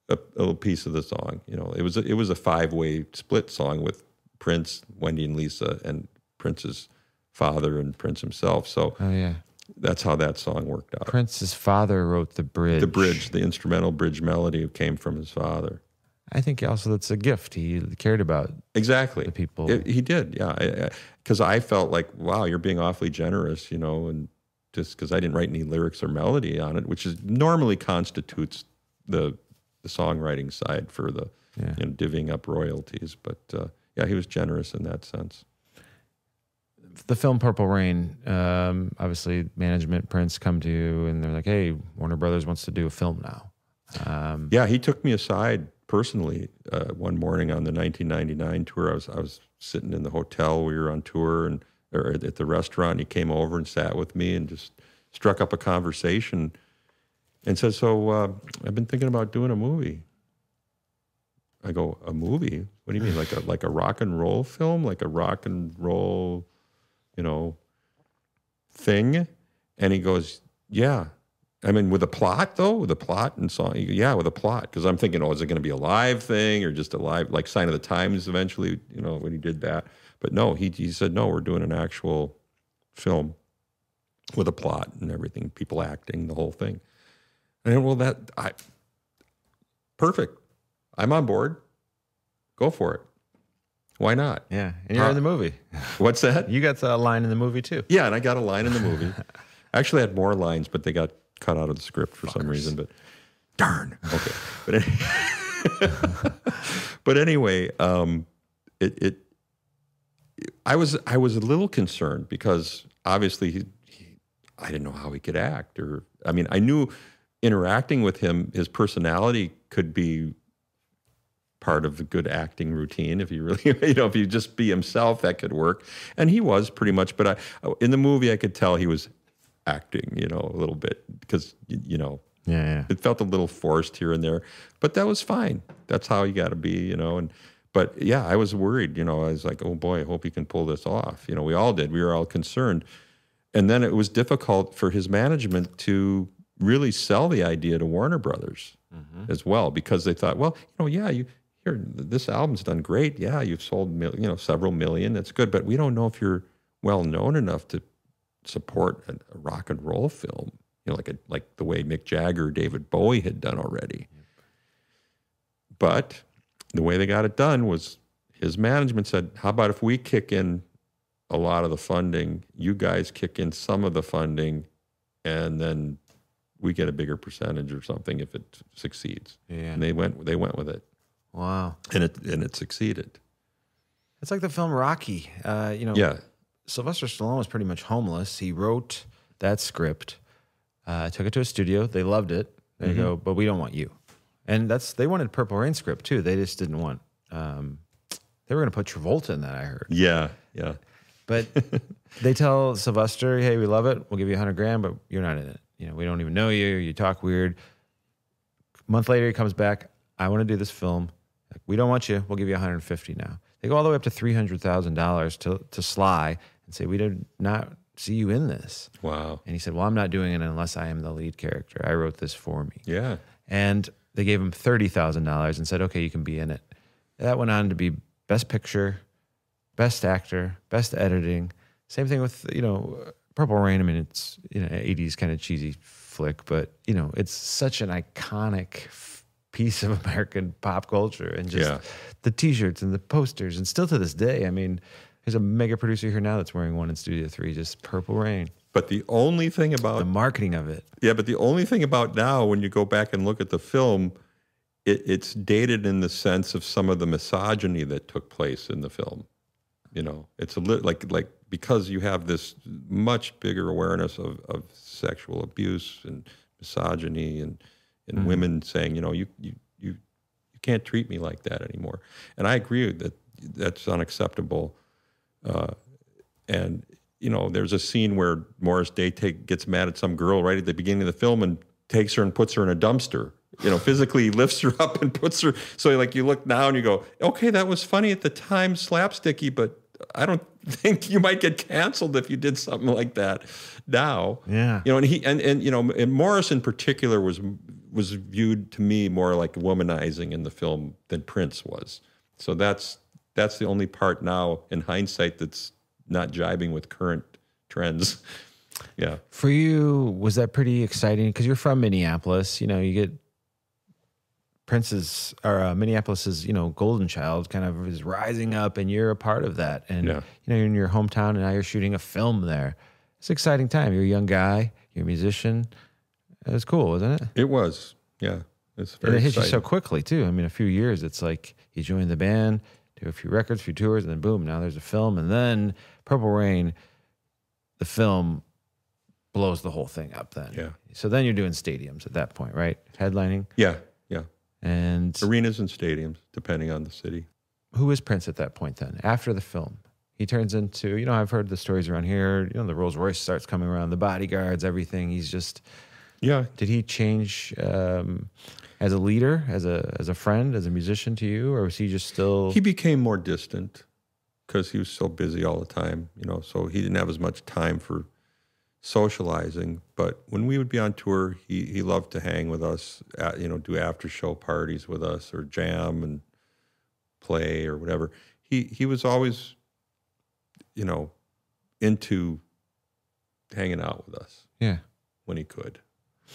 a, a little piece of the song. You know, it was a, it was a five way split song with Prince, Wendy, and Lisa, and Prince's father and Prince himself. So Oh yeah, that's how that song worked out. Prince's father wrote the bridge. The bridge, the instrumental bridge melody came from his father. I think also that's a gift. He cared about. Exactly. The people. It- he did, yeah. Because I, felt like, wow, you're being awfully generous, you know, and just because I didn't write any lyrics or melody on it, which is normally constitutes the the songwriting side for the Yeah. you know divvying up royalties. But uh, yeah, he was generous in that sense. The film Purple Rain. Um, obviously, management Prince come to you and they're like, "Hey, Warner Brothers wants to do a film now." Um, Yeah, he took me aside personally uh, one morning on the 1999 tour. I was I was sitting in the hotel. We were on tour and or at the restaurant. He came over and sat with me and just struck up a conversation and said, "So uh, I've been thinking about doing a movie." I go, "A movie? What do you mean? Like a <sighs> like a rock and roll film? Like a rock and roll, you know, thing?" And he goes, "Yeah." I mean, with a plot though, with a plot and song, yeah, with a plot. Because I'm thinking, oh, is it going to be a live thing or just a live, like Sign of the Times? Eventually, you know, when he did that, but no, he he said no, we're doing an actual film with a plot and everything, people acting, the whole thing. And well, that I perfect. I'm on board. Go for it. Why not? yeah, and you're in the movie. What's that? <laughs> You got a line in the movie too. Yeah, and I got a line in the movie. <laughs> Actually, I actually had more lines, but they got cut out of the script for some reason. But darn. Okay. But any- <laughs> but anyway, um, it, it I was I was a little concerned because obviously he, he, I didn't know how he could act, or I mean, I knew interacting with him, his personality could be part of the good acting routine. If he really, <laughs> you know, if you just be himself, that could work. And he was pretty much. But I, in the movie, I could tell he was acting, you know, a little bit because you know Yeah, yeah. it felt a little forced here and there, but that was fine. That's how you got to be, you know. And but yeah, I was worried. You know, I was like, oh boy, I hope he can pull this off. You know, we all did. We were all concerned. And then it was difficult for his management to really sell the idea to Warner Brothers mm-hmm. as well because they thought, well, you know, yeah, you here this album's done great. Yeah, you've sold mil, you know several million. That's good, but we don't know if you're well known enough to support a, a rock and roll film. You know, like a, like the way Mick Jagger, David Bowie had done already. But the way they got it done was his management said, "How about if we kick in a lot of the funding, you guys kick in some of the funding, and then we get a bigger percentage or something if it succeeds." Yeah. And they went they went with it, Wow. and it and it succeeded. It's like the film Rocky. Uh, you know, Yeah, Sylvester Stallone was pretty much homeless. He wrote that script, uh, took it to a studio. They loved it. They go, but we don't want you. And that's they wanted Purple Rain script too. They just didn't want. Um, they were going to put Travolta in that. I heard, yeah, yeah. but <laughs> they tell Sylvester, "Hey, we love it. We'll give you a hundred grand, but you're not in it. You know, we don't even know you. You talk weird." A month later, he comes back. I want to do this film. Like, we don't want you. We'll give you 150 now. They go all the way up to three hundred thousand dollars to to Sly and say, "We did not see you in this." Wow. And he said, "Well, I'm not doing it unless I am the lead character. I wrote this for me." Yeah. And they gave him thirty thousand dollars and said, "Okay, you can be in it." That went on to be Best Picture, Best Actor, Best Editing. Same thing with you know Purple Rain. I mean, it's you know '80s kind of cheesy flick, but you know it's such an iconic piece of <laughs> American pop culture, and just Yeah. the T-shirts and the posters, and still to this day, I mean. There's a mega producer here now that's wearing one in Studio Three, just Purple Rain. But the only thing about The marketing of it, yeah, but the only thing about now when you go back and look at the film, it, it's dated in the sense of some of the misogyny that took place in the film. You know, it's a little like like because you have this much bigger awareness of, of sexual abuse and misogyny and and women saying, you know, you you you you can't treat me like that anymore. And I agree that that's unacceptable. Uh, and you know, there's a scene where Morris Day take, gets mad at some girl right at the beginning of the film and takes her and puts her in a dumpster. You know, physically <laughs> lifts her up and puts her. So like you look now and you go, okay, that was funny at the time, slapsticky, but I don't <laughs> think you might get canceled if you did something like that now. Yeah. You know, and he and and you know, and Morris in particular was was viewed to me more like womanizing in the film than Prince was. So that's that's the only part now in hindsight that's not jibing with current trends. <laughs> Yeah. For you, was that pretty exciting? Because you're from Minneapolis. You know, you get Prince's or uh, Minneapolis's, you know, golden child kind of is rising up, and you're a part of that. And Yeah. you know, you're in your hometown, and now you're shooting a film there. It's an exciting time. You're a young guy. You're a musician. It was cool, wasn't it? It was. Yeah. It's And very it hits you so quickly too. I mean, a few years. It's like you join the band, do a few records, a few tours, and then boom, now there's a film, and then Purple Rain, the film blows the whole thing up. Then, Yeah. So then you're doing stadiums at that point, right? Headlining, Yeah. Yeah. and Arenas and stadiums, depending on the city. who is Prince at that point? Then after the film, he turns into you know I've heard the stories around here. You know, the Rolls Royce starts coming around, the bodyguards, everything. He's just Yeah. Did he change um, as a leader, as a as a friend, as a musician to you, or was he just still? He became more distant because he was so busy all the time, you know, so he didn't have as much time for socializing. But when we would be on tour, he, he loved to hang with us, at, you know, do after show parties with us or jam and play or whatever. He, he was always, you know, into hanging out with us yeah, when he could.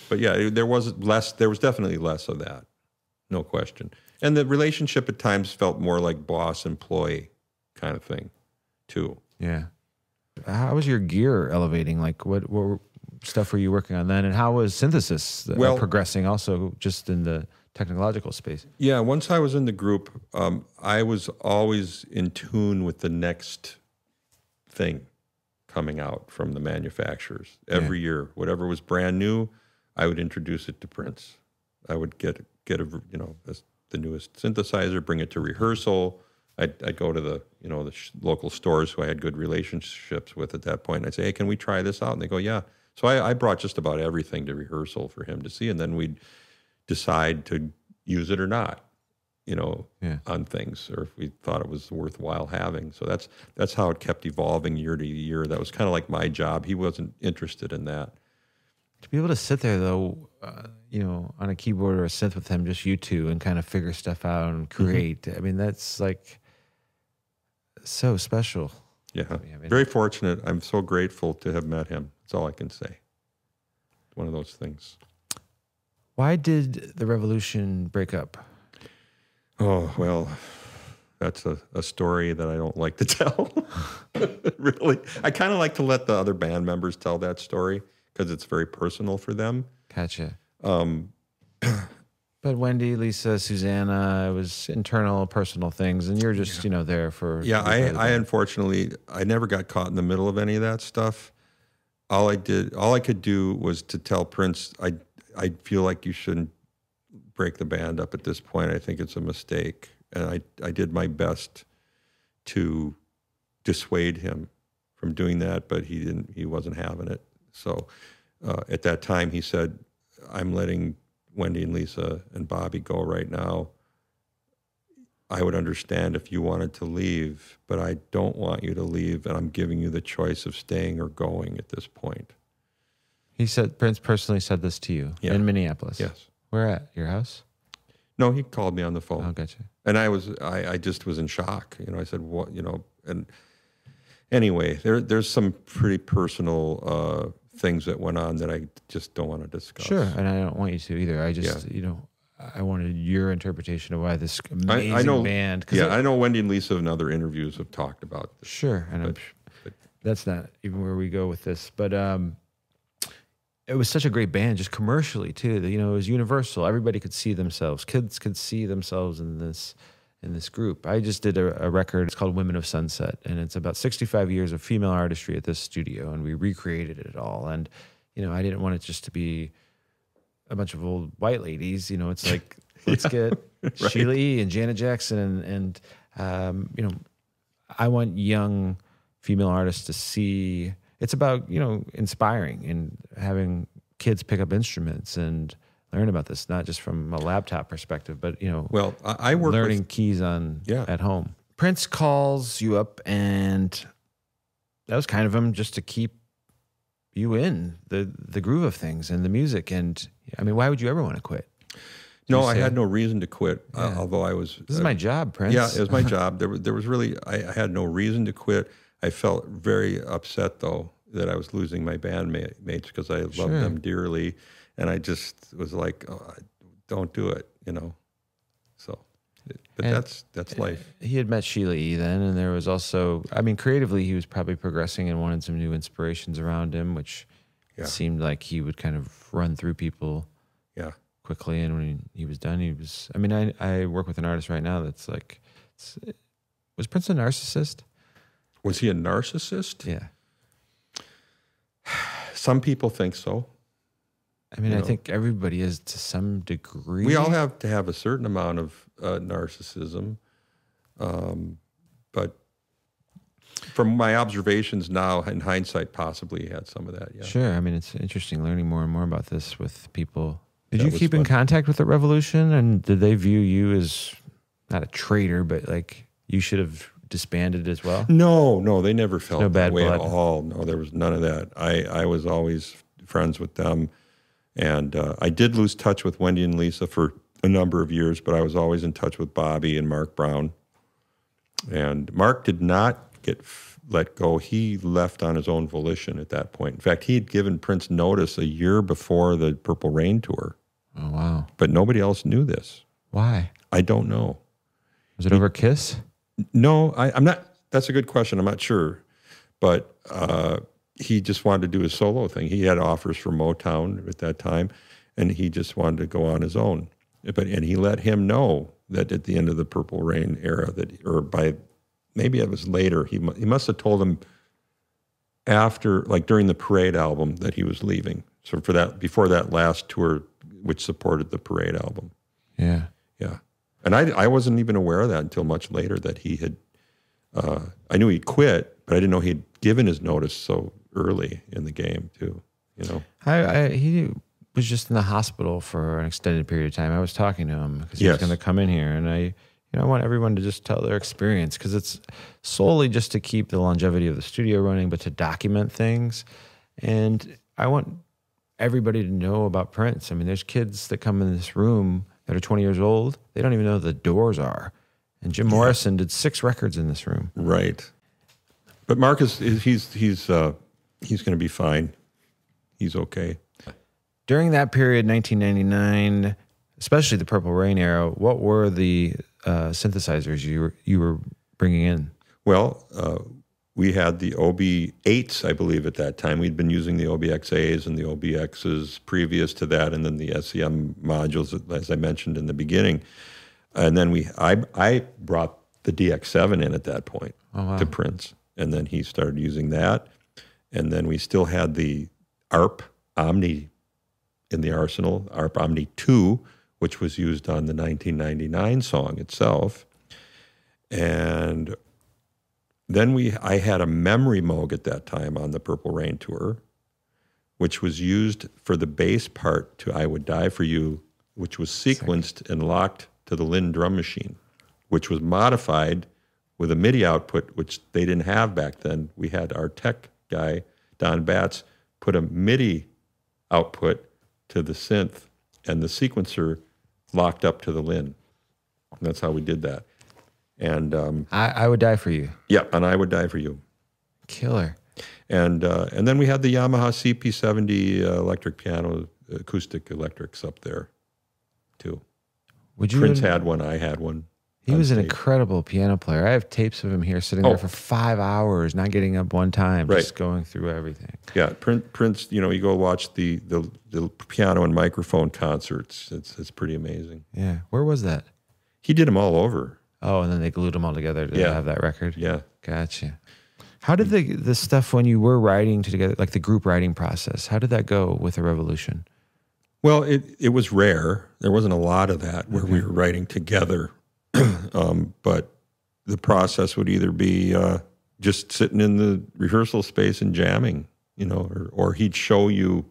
But yeah, there was less. There was definitely less of that, no question. And the relationship at times felt more like boss employee kind of thing, too. yeah. How was your gear elevating? Like, what what stuff were you working on then, and how was synthesis uh, Well- progressing? Also, just in the technological space. Yeah, once I was in the group, um, I was always in tune with the next thing coming out from the manufacturers every year. Whatever was brand new, I would introduce it to Prince. I would get get a you know this, the newest synthesizer, bring it to rehearsal. I'd, I'd go to the you know the sh- local stores who I had good relationships with at that point, and I'd say, "Hey, can we try this out?" And they go, "Yeah." So I, I brought just about everything to rehearsal for him to see, and then we'd decide to use it or not, you know, Yeah. on things, or if we thought it was worthwhile having. So that's that's how it kept evolving year to year. That was kind of like my job. He wasn't interested in that. To be able to sit there though, uh, you know, on a keyboard or a synth with him, just you two, and kind of figure stuff out and Mm-hmm. create. I mean, that's like so special. Yeah, I mean- very fortunate. I'm so grateful to have met him. That's all I can say. One of those things. Why did the revolution break up? Oh well, that's a, a story that I don't like to <laughs> tell. <laughs> really, I kind of like to let the other band members tell that story because it's very personal for them. Gotcha. Um, <clears throat> But Wendy, Lisa, Susanna, it was internal, personal things, and you're just, you know, there for. Yeah, I, I unfortunately I never got caught in the middle of any of that stuff. All I did, all I could do was to tell Prince, I I feel like you shouldn't break the band up at this point. I think it's a mistake, and I I did my best to dissuade him from doing that, but he didn't. He wasn't having it. So uh, at that time, he said, "I'm letting Wendy and Lisa and Bobby go right now." I would understand if you wanted to leave, but I don't want you to leave, and I'm giving you the choice of staying or going at this point. He said Prince personally said this to you Yeah. in Minneapolis. Yes. Where at? Your house? No, he called me on the phone, Oh, gotcha. and I was, I, I just was in shock. You know, I said, "What?" You know, and anyway, there, there's some pretty personal uh, things that went on that I just don't want to discuss. Sure, and I don't want you to either. I just, Yeah. you know, I wanted your interpretation of why this I, amazing I know. band. Yeah, it- I know. Wendy and Lisa and other interviews have talked about this. Sure, and I'm, But- but- that's not even where we go with this. But um, it was such a great band, just commercially too. that, You know, it was universal. Everybody could see themselves. Kids could see themselves in this in this group. I just did a, a record. It's called Women of Sunset, and it's about 65 years of female artistry at this studio, and we recreated it all. And you know, I didn't want it just to be a bunch of old white ladies. You know, it's <laughs> like let's get <laughs> Sheila E. and Janet Jackson and and um, you know, I want young female artists to see. It's about you know inspiring and having kids pick up instruments and learn about this, not just from a laptop perspective, but you know, Well, I, I work learning with keys on Yeah. at home. Prince calls you up, and that was kind of him just to keep you in the the groove of things and the music. And I mean, why would you ever want to quit? no, I had no reason to quit. Uh, although I was This is my job, Prince. Yeah, it was my <laughs> job. There, was- there was really, I, I had no reason to quit. I felt very upset though that I was losing my bandmates because I loved Sure. them dearly, and I just was like, oh, "Don't do it," you know. So, but And- that's that's eh, life. He had met Sheila E. then, and there was also, I mean, creatively, he was probably progressing and wanted some new inspirations around him, which Yeah. seemed like he would kind of run through people Yeah, quickly. And when he, was done, he was, I mean, I, I work with an artist right now that's like, it's, was Prince a narcissist? was he a narcissist? Yeah. <sighs> Some people think so. I mean, You I know. think everybody is to some degree. We all have to have a certain amount of uh, narcissism, um, but from my observations now, in hindsight, possibly had some of that. Yeah. Sure. I mean, it's interesting learning more and more about this with people. Did That you keep in contact with the revolution? And did they view you as not a traitor, but like you should have disbanded as well? No, no, they never felt no that bad way blood. at all. No, there was none of that. I, I was always friends with them, and uh, I did lose touch with Wendy and Lisa for a number of years, but I was always in touch with Bobby and Mark Brown. And Mark did not get f- let go. He left on his own volition at that point. In fact, he had given Prince notice a year before the Purple Rain tour, Oh, wow. but nobody else knew this. Why? I don't know. Was it over Kiss? No, I, I'm not. That's a good question. I'm not sure, but uh, he just wanted to do his solo thing. He had offers from Motown at that time, and he just wanted to go on his own. But and he let him know that at the end of the Purple Rain era, that or by maybe it was later, he he must have told him after, like during the Parade album, that he was leaving. So for that, before that last tour, which supported the Parade album. Yeah. Yeah. And I, I wasn't even aware of that until much later that he had, uh, I knew he'd quit, but I didn't know he'd given his notice so early in the game, too. You know? I, I he was just in the hospital for an extended period of time. I was talking to him because he was going to come in here, and I, you know, I want everyone to just tell their experience because it's solely just to keep the longevity of the studio running, but to document things. And I want everybody to know about Prince. I mean, there's kids that come in this room that are 20 years old; they don't even know the doors are. And Jim Morrison did six records in this room. Right. But Marcus, he's, he's, uh, he's going to be fine. He's okay. During that period, 1999, especially the Purple Rain era, what were the uh, synthesizers you were, you were bringing in? Well, uh, we had the OB8s, I believe, at that time. We'd been using the OBXAs and the OBXs previous to that, and then the SEM modules, as I mentioned in the beginning. And then we, I, I brought the DX7 in at that point to Prince, and then he started using that. And then we still had the ARP Omni in the arsenal, ARP Omni 2, which was used on the 1999 song itself. And then we I had a memory moog at that time on the Purple Rain tour, which was used for the bass part to I Would Die for You, which was sequenced and locked to the Linn drum machine, which was modified with a MIDI output, which they didn't have back then. We had our tech guy, Don Batts, put a MIDI output to the synth and the sequencer locked up to the Linn. And that's how we did that. And um, I, I would die for you. yeah, and I would die for you. Killer. And uh, and then we had the Yamaha CP70 uh, electric piano, acoustic electrics up there, too. Would you? Prince had one. I had one. He was an tape. incredible piano player. I have tapes of him here sitting Oh. there for five hours, not getting up one time, Right. just going through everything. Yeah, Prince. Prince. You know, you go watch the the, the piano and microphone concerts. It's it's pretty amazing. Yeah. Where was that? He did them all over. Oh, and then they glued them all together to Yeah. have that record. Yeah. Gotcha. How did the the stuff when you were writing together, like the group writing process, how did that go with the Revolution? Well, it, it was rare. There wasn't a lot of that where we were writing together. <clears throat> um, but the process would either be uh, just sitting in the rehearsal space and jamming, you know, or, or he'd show you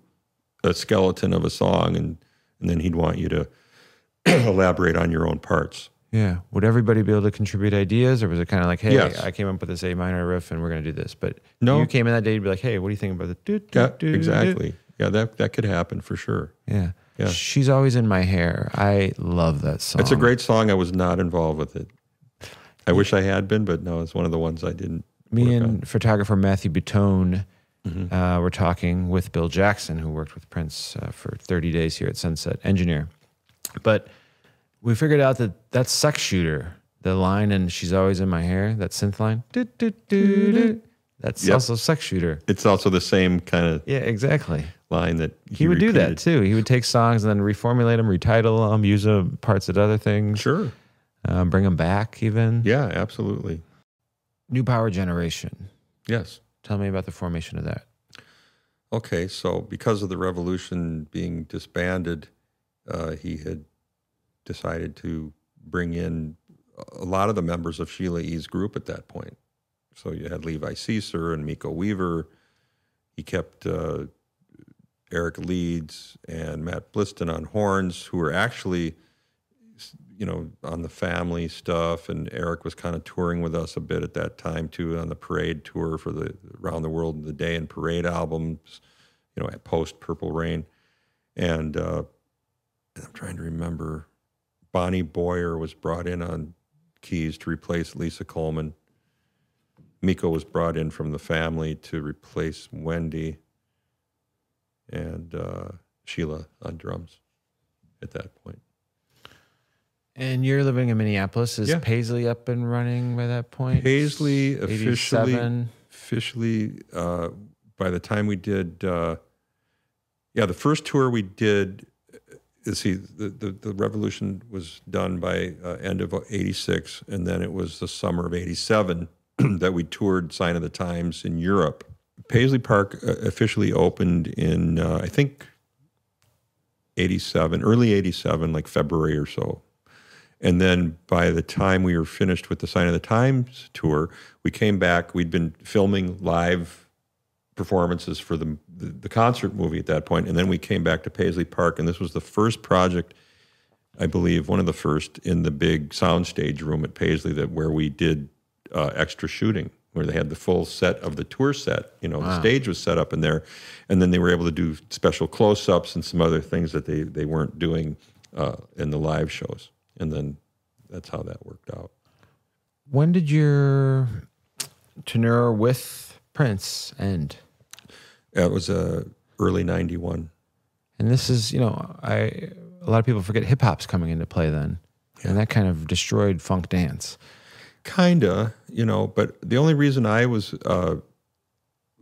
a skeleton of a song and, and then he'd want you to <clears throat> elaborate on your own parts. Yeah. Would everybody be able to contribute ideas, or was it kind of like, hey, Yes. I came up with this A minor riff, and we're going to do this? But No. you came in that day to be like, hey, what do you think about the? Do, do, Yeah, do, do? exactly. Yeah, that, that could happen for sure. Yeah. Yeah. She's always in my hair. I love that song. It's a great song. I was not involved with it. I wish I had been, but no, it's one of the ones I didn't. Me and on. photographer Matthew Butone Uh, we're talking with Bill Jackson, who worked with Prince uh, for 30 days here at Sunset, engineer. But we figured out that that's Sex Shooter, the line, and she's always in my hair, that synth line. Do, do, do, do. That's Yep. also Sex Shooter. It's also the same kind of Yeah, exactly. Line that He, would do that too. He would take songs and then reformulate them, retitle them, use them parts of other things, Sure. um, bring them back even. Yeah, absolutely. New Power Generation. Yes. Tell me about the formation of that. Okay, so because of the revolution being disbanded, uh, he had decided to bring in a lot of the members of Sheila E.'s group at that point. So you had Levi Seacer and Miko Weaver. He kept uh, Eric Leeds and Matt Blistan on horns, who were actually, you know, on the family stuff. And Eric was kind of touring with us a bit at that time too, on the parade tour for the Around the World the Day and Parade albums, you know, post Purple Rain. And uh, I'm trying to remember, Bonnie Boyer was brought in on keys to replace Lisa Coleman. Miko was brought in from the family to replace Wendy and uh, Sheila on drums at that point. And you're living in Minneapolis. Is Yeah. Paisley up and running by that point? Paisley officially, 87. officially, uh, by the time we did, uh, yeah, the first tour we did, uh, see, the, the, the revolution was done by uh, end of 86, and then it was the summer of 87 <clears throat> that we toured Sign of the Times in Europe. Paisley Park uh, officially opened in, uh, I think, 87, early 87, like February or so. And then by the time we were finished with the Sign of the Times tour, we came back. We'd been filming live performances for the, the, concert movie at that point, and then we came back to Paisley Park, and this was the first project, I believe, one of the first in the big soundstage room at Paisley that where we did uh, extra shooting, where they had the full set of the tour set. You know, the stage was set up in there, and then they were able to do special close-ups and some other things that they they weren't doing uh, in the live shows, and then that's how that worked out. When did your tenure with Prince end? It was uh, early '91. And this is, you know, I a lot of people forget hip hop's coming into play then, and that kind of destroyed funk dance. Kinda, you know, but the only reason I was uh,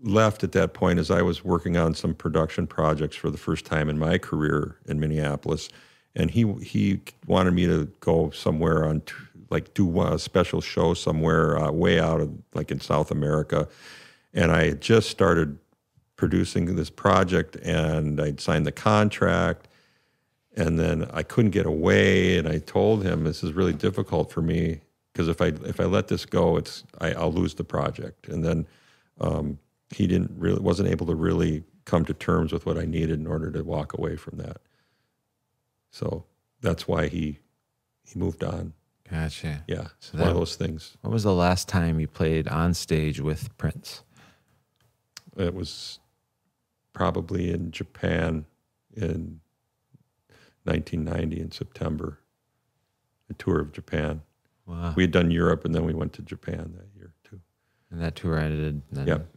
left at that point is I was working on some production projects for the first time in my career in Minneapolis, and he he wanted me to go somewhere on like do a special show somewhere uh, way out of like in South America, and I had just started producing this project and I'd signed the contract and then I couldn't get away. And I told him this is really difficult for me because if I if I let this go, it's I, I'll lose the project. And then um, he didn't really wasn't able to really come to terms with what I needed in order to walk away from that. So that's why he he moved on. Gotcha. Yeah, So one of those things. When was the last time you played on stage with Prince? It was probably in Japan in 1990 in September. A tour of Japan. Wow. We had done Europe and then we went to Japan that year too. and that tour ended. Then Yep.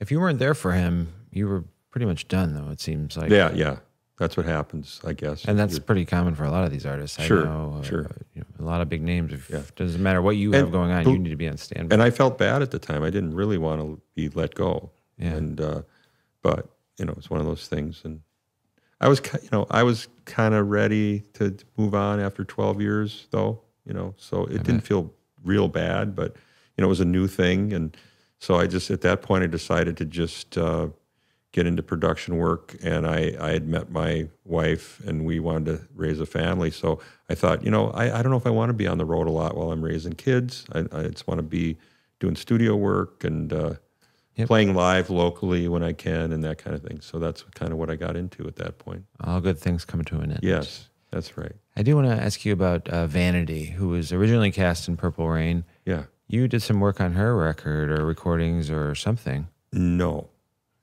If you weren't there for him, you were pretty much done, though. It seems like. Yeah, yeah. That's what happens, I guess. And that's You're- pretty common for a lot of these artists. I Sure, know, uh, sure. You know, a lot of big names. If Yeah. doesn't matter what you have going on, bel- you need to be on standby. and I felt bad at the time. I didn't really want to be let go. Yeah. And uh, but you know, it's one of those things. And I was, you know, I was kind of ready to move on after 12 years, though. You know, so it didn't feel real bad, but you know, it was a new thing, and so I just at that point I decided to just uh, get into production work. And I, I had met my wife, and we wanted to raise a family. So I thought, you know, I, I don't know if I want to be on the road a lot while I'm raising kids. I, I just want to be doing studio work and uh, Yep. playing live locally when I can and that kind of thing. So that's kind of what I got into at that point. All good things come to an end. Yes, that's right. I do want to ask you about uh, Vanity, who was originally cast in Purple Rain. Yeah. You did some work on her record or recordings or something. No,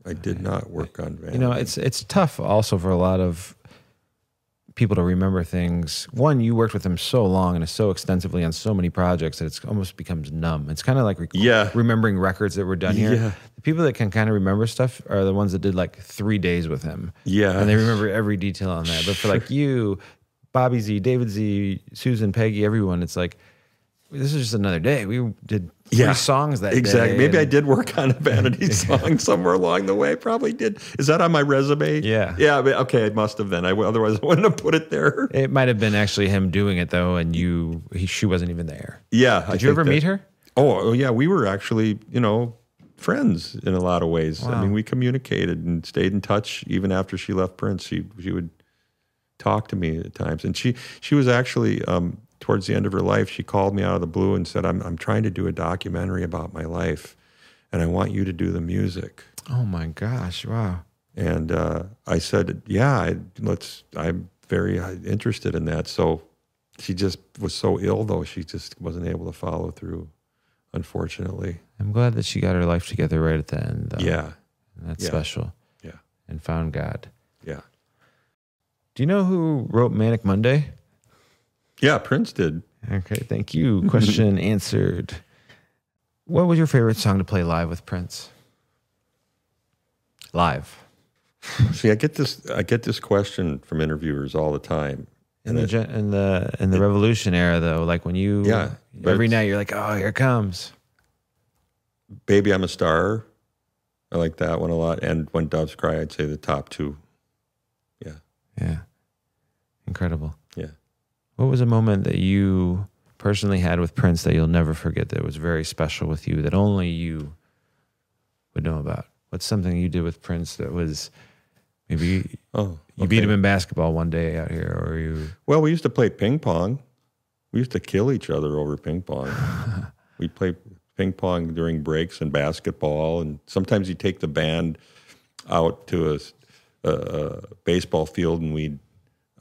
I did not work on Vanity. You know, it's it's tough also for a lot of people to remember things. One, you worked with him so long and so extensively on so many projects that it's almost becomes numb. It's kind of like rec- Yeah. remembering records that were done here. Yeah. The people that can kind of remember stuff are the ones that did like three days with him. Yeah. and they remember every detail on that. But for like <laughs> you, Bobby Z, David Z, Susan, Peggy, everyone, it's like this is just another day. We did three songs that exactly. Maybe I did work on a vanity <laughs> song somewhere along the way. Probably did. Is that on my resume? Yeah. Yeah. Okay. It must have then. I otherwise <laughs> I wouldn't have put it there. It might have been actually him doing it though, and you he, she wasn't even there. Yeah. Did you ever meet her? Oh, oh, yeah. We were actually, you know, friends in a lot of ways. I mean, we communicated and stayed in touch even after she left Prince. She she would talk to me at times, and she she was actually um, towards the end of her life. She called me out of the blue and said, "I'm I'm trying to do a documentary about my life, and I want you to do the music." Oh my gosh! Wow. And uh, I said, "Yeah, I, let's. I'm very uh, interested in that." So she just was so ill, though she just wasn't able to follow through, unfortunately. I'm glad that she got her life together right at the end. Though. Yeah, that's yeah. special. yeah, And found God. Do you know who wrote Manic Monday? Yeah, Prince did. Okay, thank you. <laughs> Question answered. What was your favorite song to play live with Prince? Live See, I get this. I get this question from interviewers all the time. in the gen- in the in the Revolution era, though, like when you Yeah, every night you're like, oh, here it comes. "Baby, I'm a Star." I like that one a lot. And "When Doves Cry," I'd say the top two. Yeah, incredible. yeah. What was a moment that you personally had with Prince that you'll never forget that was very special with you that only you would know about? What's something you did with Prince that was maybe you, Oh, you beat him in basketball one day out here, or you Well, we used to play ping pong. We used to kill each other over ping pong. <laughs> We'd play ping pong during breaks and basketball, and sometimes you'd take the band out to a, a- a baseball field and we'd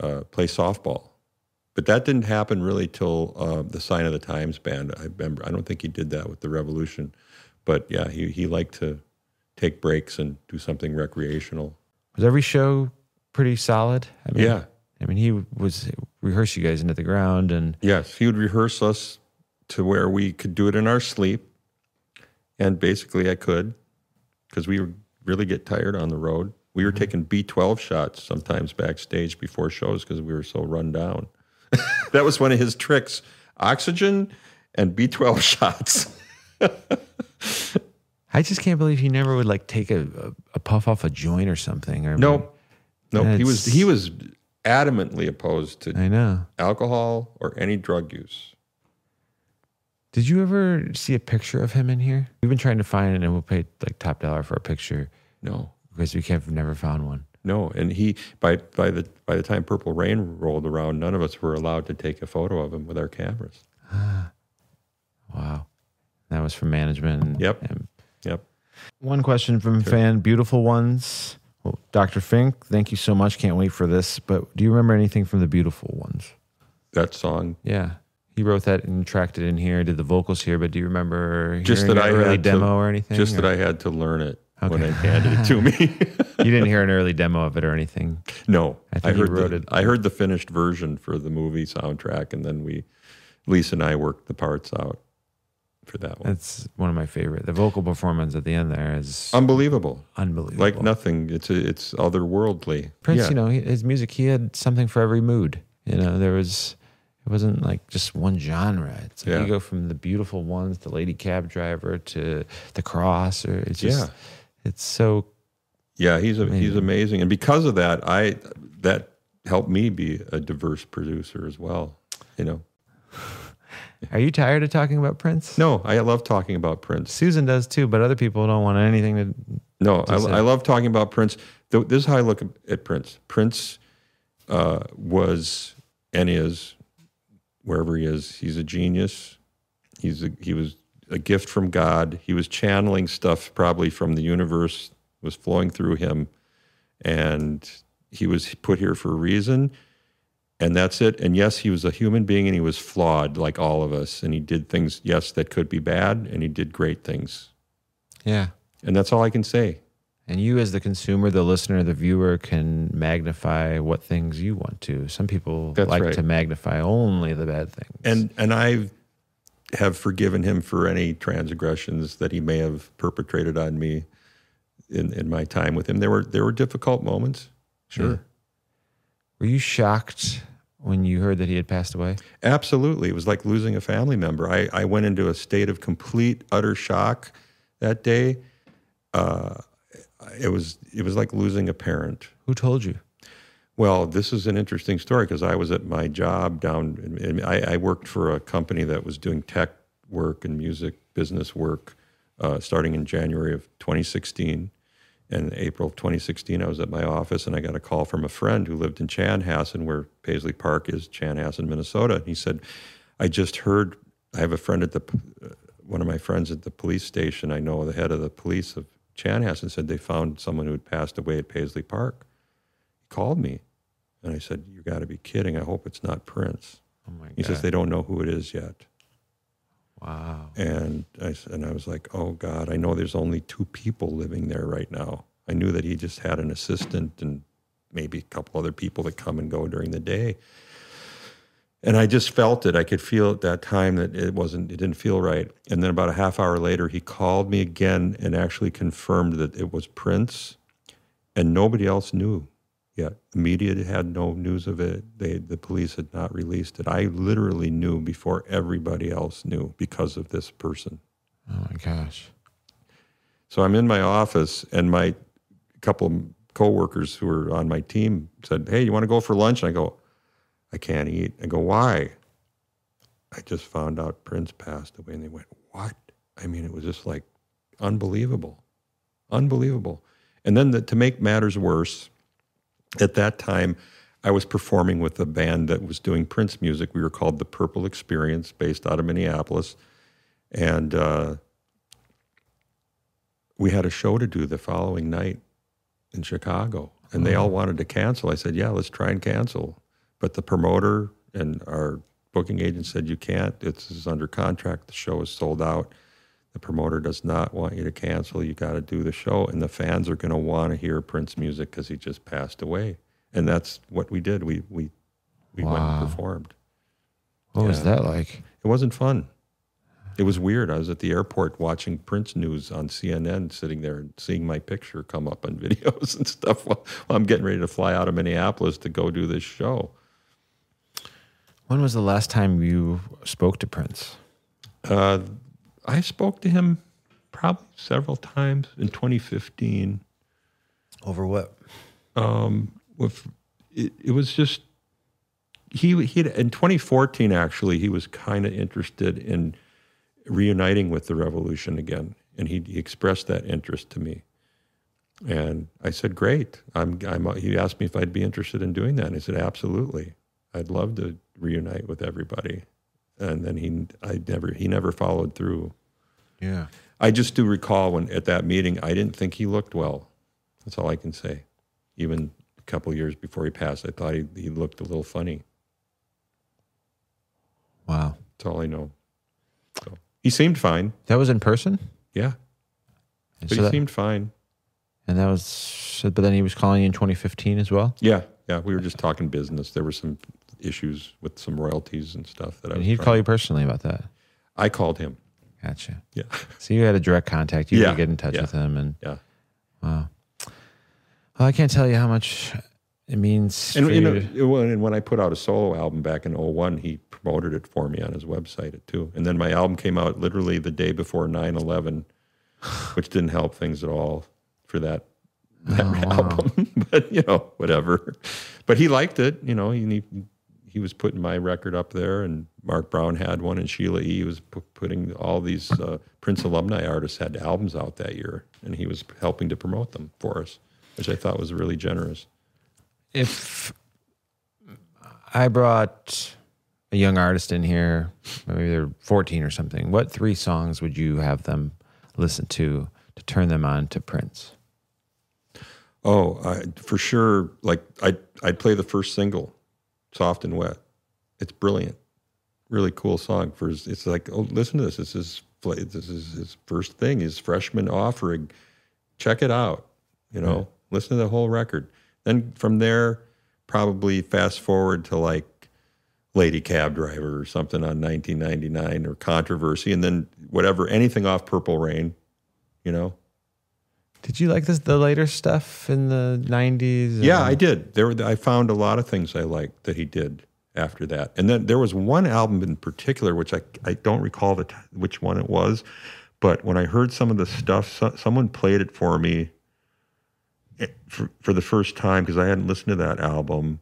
uh, play softball. But that didn't happen really till uh, the Sign of the Times band. I remember. I don't think he did that with the Revolution, but yeah, he he liked to take breaks and do something recreational. was every show pretty solid? I mean, Yeah. I mean, he was rehearse you guys into the ground, and Yes, he would rehearse us to where we could do it in our sleep. And basically, I could because we would really get tired on the road. We were mm-hmm. taking B12 shots sometimes backstage before shows because we were so run down. <laughs> that was one of his tricks oxygen and B12 <laughs> shots. I just can't believe he never would like take a, a, a puff off a joint or something. Or Nope. Nope. He was, he was adamantly opposed to I know. alcohol or any drug use. Did you ever see a picture of him in here? We've been trying to find it, and we'll pay like top dollar for a picture No. Because we can't. Never found one. No, and he by by the by the time Purple Rain rolled around, none of us were allowed to take a photo of him with our cameras. <gasps> Wow, that was from management. and- Yep. and Yep. one question from fan, beautiful ones. Well, Dr. Fink, thank you so much. Can't wait for this. But do you remember anything from the beautiful ones? That song. Yeah, he wrote that and tracked it in here. Did the vocals here? But do you remember Just hearing that I an early had to- demo or anything? Just that I had to learn it when Okay. they handed it to <laughs> me. you didn't hear an early demo of it or anything. no, I think you heard the, it- I heard the finished version for the movie soundtrack, and then we, Lisa and I worked the parts out for that one. That's one of my favorite. The vocal performance at the end there is Unbelievable, unbelievable. like nothing. It's a, it's otherworldly. Prince, Yeah. you know, his music, he had something for every mood. You know, there was, it wasn't like just one genre. It's like Yeah. you go from the beautiful ones, the lady cab driver, to the cross, or it's just, Yeah. It's so, Yeah, he's a, he's amazing, and because of that, I that helped me be a diverse producer as well. You know, are you tired of talking about Prince? no, I love talking about Prince. Susan does too, but other people don't want anything to, No, I, I love talking about Prince. This is how I look at Prince. Prince uh, was and is wherever he is. He's a genius. He's a, he was a gift from God. He was channeling stuff probably from the universe was flowing through him, and he was put here for a reason. And that's it. And yes, he was a human being and he was flawed like all of us. And he did things, yes, that could be bad, and he did great things. yeah. And that's all I can say. And you, as the consumer, the listener, the viewer, can magnify what things you want to. Some people That's like right. to magnify only the bad things. And and I have forgiven him for any transgressions that he may have perpetrated on me in, in my time with him. There were there were difficult moments. Sure. were you shocked when you heard that he had passed away? Absolutely. It was like losing a family member. I, I went into a state of complete, utter shock that day. Uh, it was it was like losing a parent. Who told you? Well, this is an interesting story because I was at my job down. in- I, I worked for a company that was doing tech work and music business work uh, starting in January of 2016. In April of 2016, I was at my office and I got a call from a friend who lived in Chanhassen, where Paisley Park is, Chanhassen, Minnesota. And he said, "I just heard. I have a friend at the uh, one of my friends at the police station. I know the head of the police of Chanhassen said they found someone who had passed away at Paisley Park." He called me, and I said, "You got to be kidding! I hope it's not Prince." Oh my He god! says they don't know who it is yet. wow. And I, and I was like, oh God, I know there's only two people living there right now. I knew that he just had an assistant and maybe a couple other people that come and go during the day. And I just felt it. I could feel at that time that it wasn't, it didn't feel right. And then about a half hour later, he called me again and actually confirmed that it was Prince and nobody else knew yet. The media had no news of it. They, the police had not released it. I literally knew before everybody else knew because of this person. Oh my gosh. So I'm in my office, and my couple of coworkers who were on my team said, "Hey, you want to go for lunch?" And I go, "I can't eat." I go, "Why?" I just found out Prince passed away, and they went, "What?" I mean, it was just like unbelievable, unbelievable. And then the, to make matters worse, at that time, I was performing with a band that was doing Prince music. We were called the Purple Experience, based out of Minneapolis, and. Uh, we had a show to do the following night in Chicago, and they all wanted to cancel. I said, "Yeah, let's try and cancel," but the promoter and our booking agent said, "You can't. It's, it's under contract. The show is sold out. The promoter does not want you to cancel. You got to do the show, and the fans are going to want to hear Prince music because he just passed away." And that's what we did. We we we went and performed. What was that like? It wasn't fun. It was weird. I was at the airport watching Prince news on CNN, sitting there and seeing my picture come up on <laughs> videos and stuff while, while I'm getting ready to fly out of Minneapolis to go do this show. When was the last time you spoke to Prince? Uh, I spoke to him probably several times in 2015. Over what? Um, with it, it was just he he in 2014 actually he was kind of interested in reuniting with the revolution again and he, he expressed that interest to me. And I said great. I'm, I'm he asked me if I'd be interested in doing that. And I said absolutely. I'd love to reunite with everybody and then he I never he never followed through Yeah. I just do recall when at that meeting, I didn't think he looked well. That's all I can say. Even a couple years before he passed, I thought he, he looked a little funny. Wow. That's all I know. So he seemed fine. That was in person? Yeah, And, but so he that, seemed fine. and that was, but then he was calling in 2015 as well? Yeah, yeah. We were just talking business. There were some issues with some royalties and stuff that I And he'd call you personally about that. I called him. Gotcha. Yeah, So you had a direct contact. You Yeah. could get in touch Yeah. with him. And yeah. wow. Well, I can't tell you how much it means. And you know, to- it- when, and when I put out a solo album back in 01, he promoted it for me on his website too. And then my album came out literally the day before 9/11, <sighs> which didn't help things at all for that that Oh, wow. album. <laughs> but you know, whatever. But he liked it. You know, he he was putting my record up there, and Mark Brown had one, and Sheila E. was pu- putting all these uh, Prince alumni artists had albums out that year, and he was helping to promote them for us, which I thought was really generous. if I brought a young artist in here, maybe they're 14 or something, what three songs would you have them listen to to turn them on to Prince? Oh, I, for sure. Like I, I'd play the first single, "Soft and Wet." It's brilliant, really cool song. For his, it's like, oh, listen to this. This is this is his first thing, his freshman offering. Check it out. You know, listen to the whole record. Then from there, probably fast forward to like Lady Cab Driver or something on 1999 or Controversy, and then whatever anything off Purple Rain. You know, Did you like this the later stuff in the '90s? Yeah, I did. There, were, I found a lot of things I liked that he did after that. And then there was one album in particular, which I, I don't recall the t- which one it was, but when I heard some of the stuff, so, someone played it for me eh, for, for the first time because I hadn't listened to that album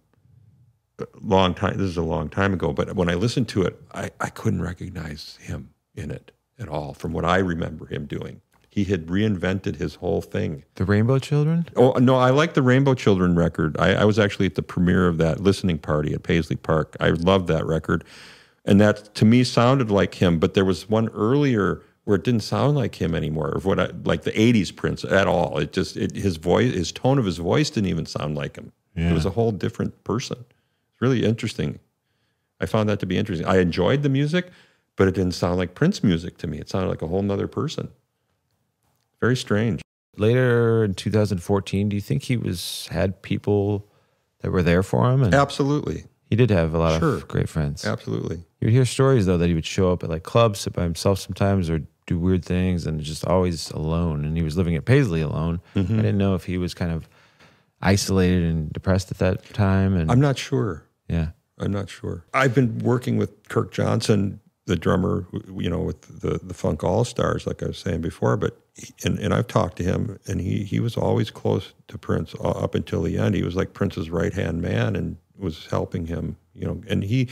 a long time. This is a long time ago, but when I listened to it, I, I couldn't recognize him in it at all from what I remember him doing. He had reinvented his whole thing. the Rainbow Children. Oh no, I like the Rainbow Children record. I, I was actually at the premiere of that listening party at Paisley Park. I loved that record, and that to me sounded like him. But there was one earlier where it didn't sound like him anymore, or what I, like the '80s Prince at all. It just it, his voice, his tone of his voice didn't even sound like him. It was a whole different person. It's really interesting. I found that to be interesting. I enjoyed the music, but it didn't sound like Prince music to me. It sounded like a whole nother person. Very strange. Later in 2014, do you think he was had people that were there for him? And Absolutely. he did have a lot Sure. of great friends. Absolutely. You would hear stories though that he would show up at like clubs sit by himself sometimes or do weird things and just always alone. And he was living at Paisley alone. Mm-hmm. I didn't know if he was kind of isolated and depressed at that time. And I'm not sure. yeah, I'm not sure. I've been working with Kirk Johnson, the drummer, you know, with the the Funk All Stars, like I was saying before. But he- and and I've talked to him, and he he was always close to Prince uh, up until the end. He was like Prince's right hand man, and was helping him, you know. And he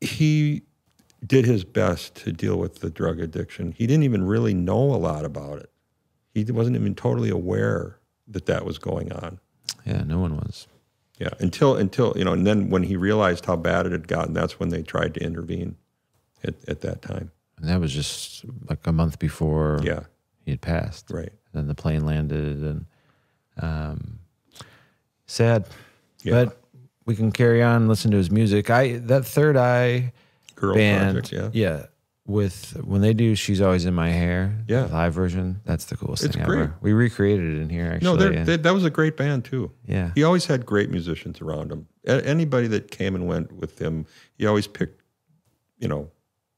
he did his best to deal with the drug addiction. He didn't even really know a lot about it. He wasn't even totally aware that that was going on. yeah, no one was. Yeah, until until you know, and then when he realized how bad it had gotten, that's when they tried to intervene. At, at that time, And that was just like a month before yeah, he had passed. right, then the plane landed and um, sad. Yeah, but we can carry on listen to his music. I that third eye girl band project, yeah, with when they do she's always in my hair Yeah. the live version that's the coolest It's thing great. ever we recreated it in here actually no, they, that was a great band too. yeah He always had great musicians around him. A- Anybody that came and went with him, he always picked, you know,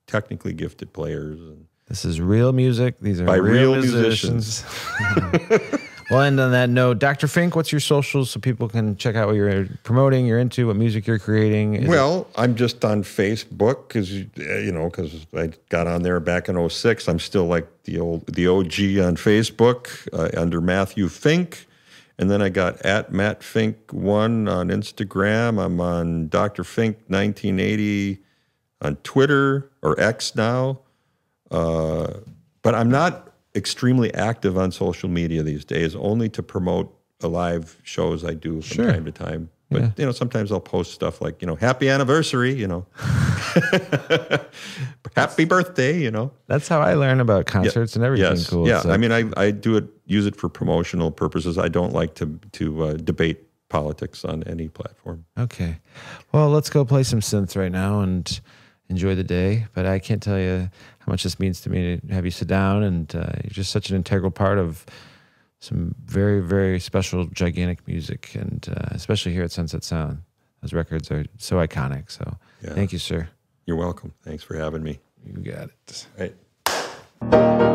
technically gifted players. And this is real music these are By real, real musicians, <laughs> <laughs> well end on that note dr fink what's your socials so people can check out what you're promoting you're into what music you're creating Is Well, I'm just on Facebook because you know because I got on there back in 06. I'm still like the old the OG on Facebook uh, under Matthew Fink, and then I got at Matt Fink one on Instagram. I'm on Dr. Fink 1980 on Twitter or X now, uh, but I'm not extremely active on social media these days. Only to promote live shows I do from Sure. time to time. But you know, sometimes I'll post stuff like you know, "Happy anniversary," you know, <laughs> <laughs> "Happy birthday," you know. that's how i learn about concerts and everything yes, cool yeah. so- I mean, I, I do it use it for promotional purposes. I don't like to to uh, debate politics on any platform. Okay. Well, let's go play some synth right now and enjoy the day. But I can't tell you how much this means to me to have you sit down. And uh, you're just such an integral part of some very, very special, gigantic music. And uh, especially here at Sunset Sound, those records are so iconic. So Yeah. thank you, sir. You're welcome. Thanks for having me. You got it. Right.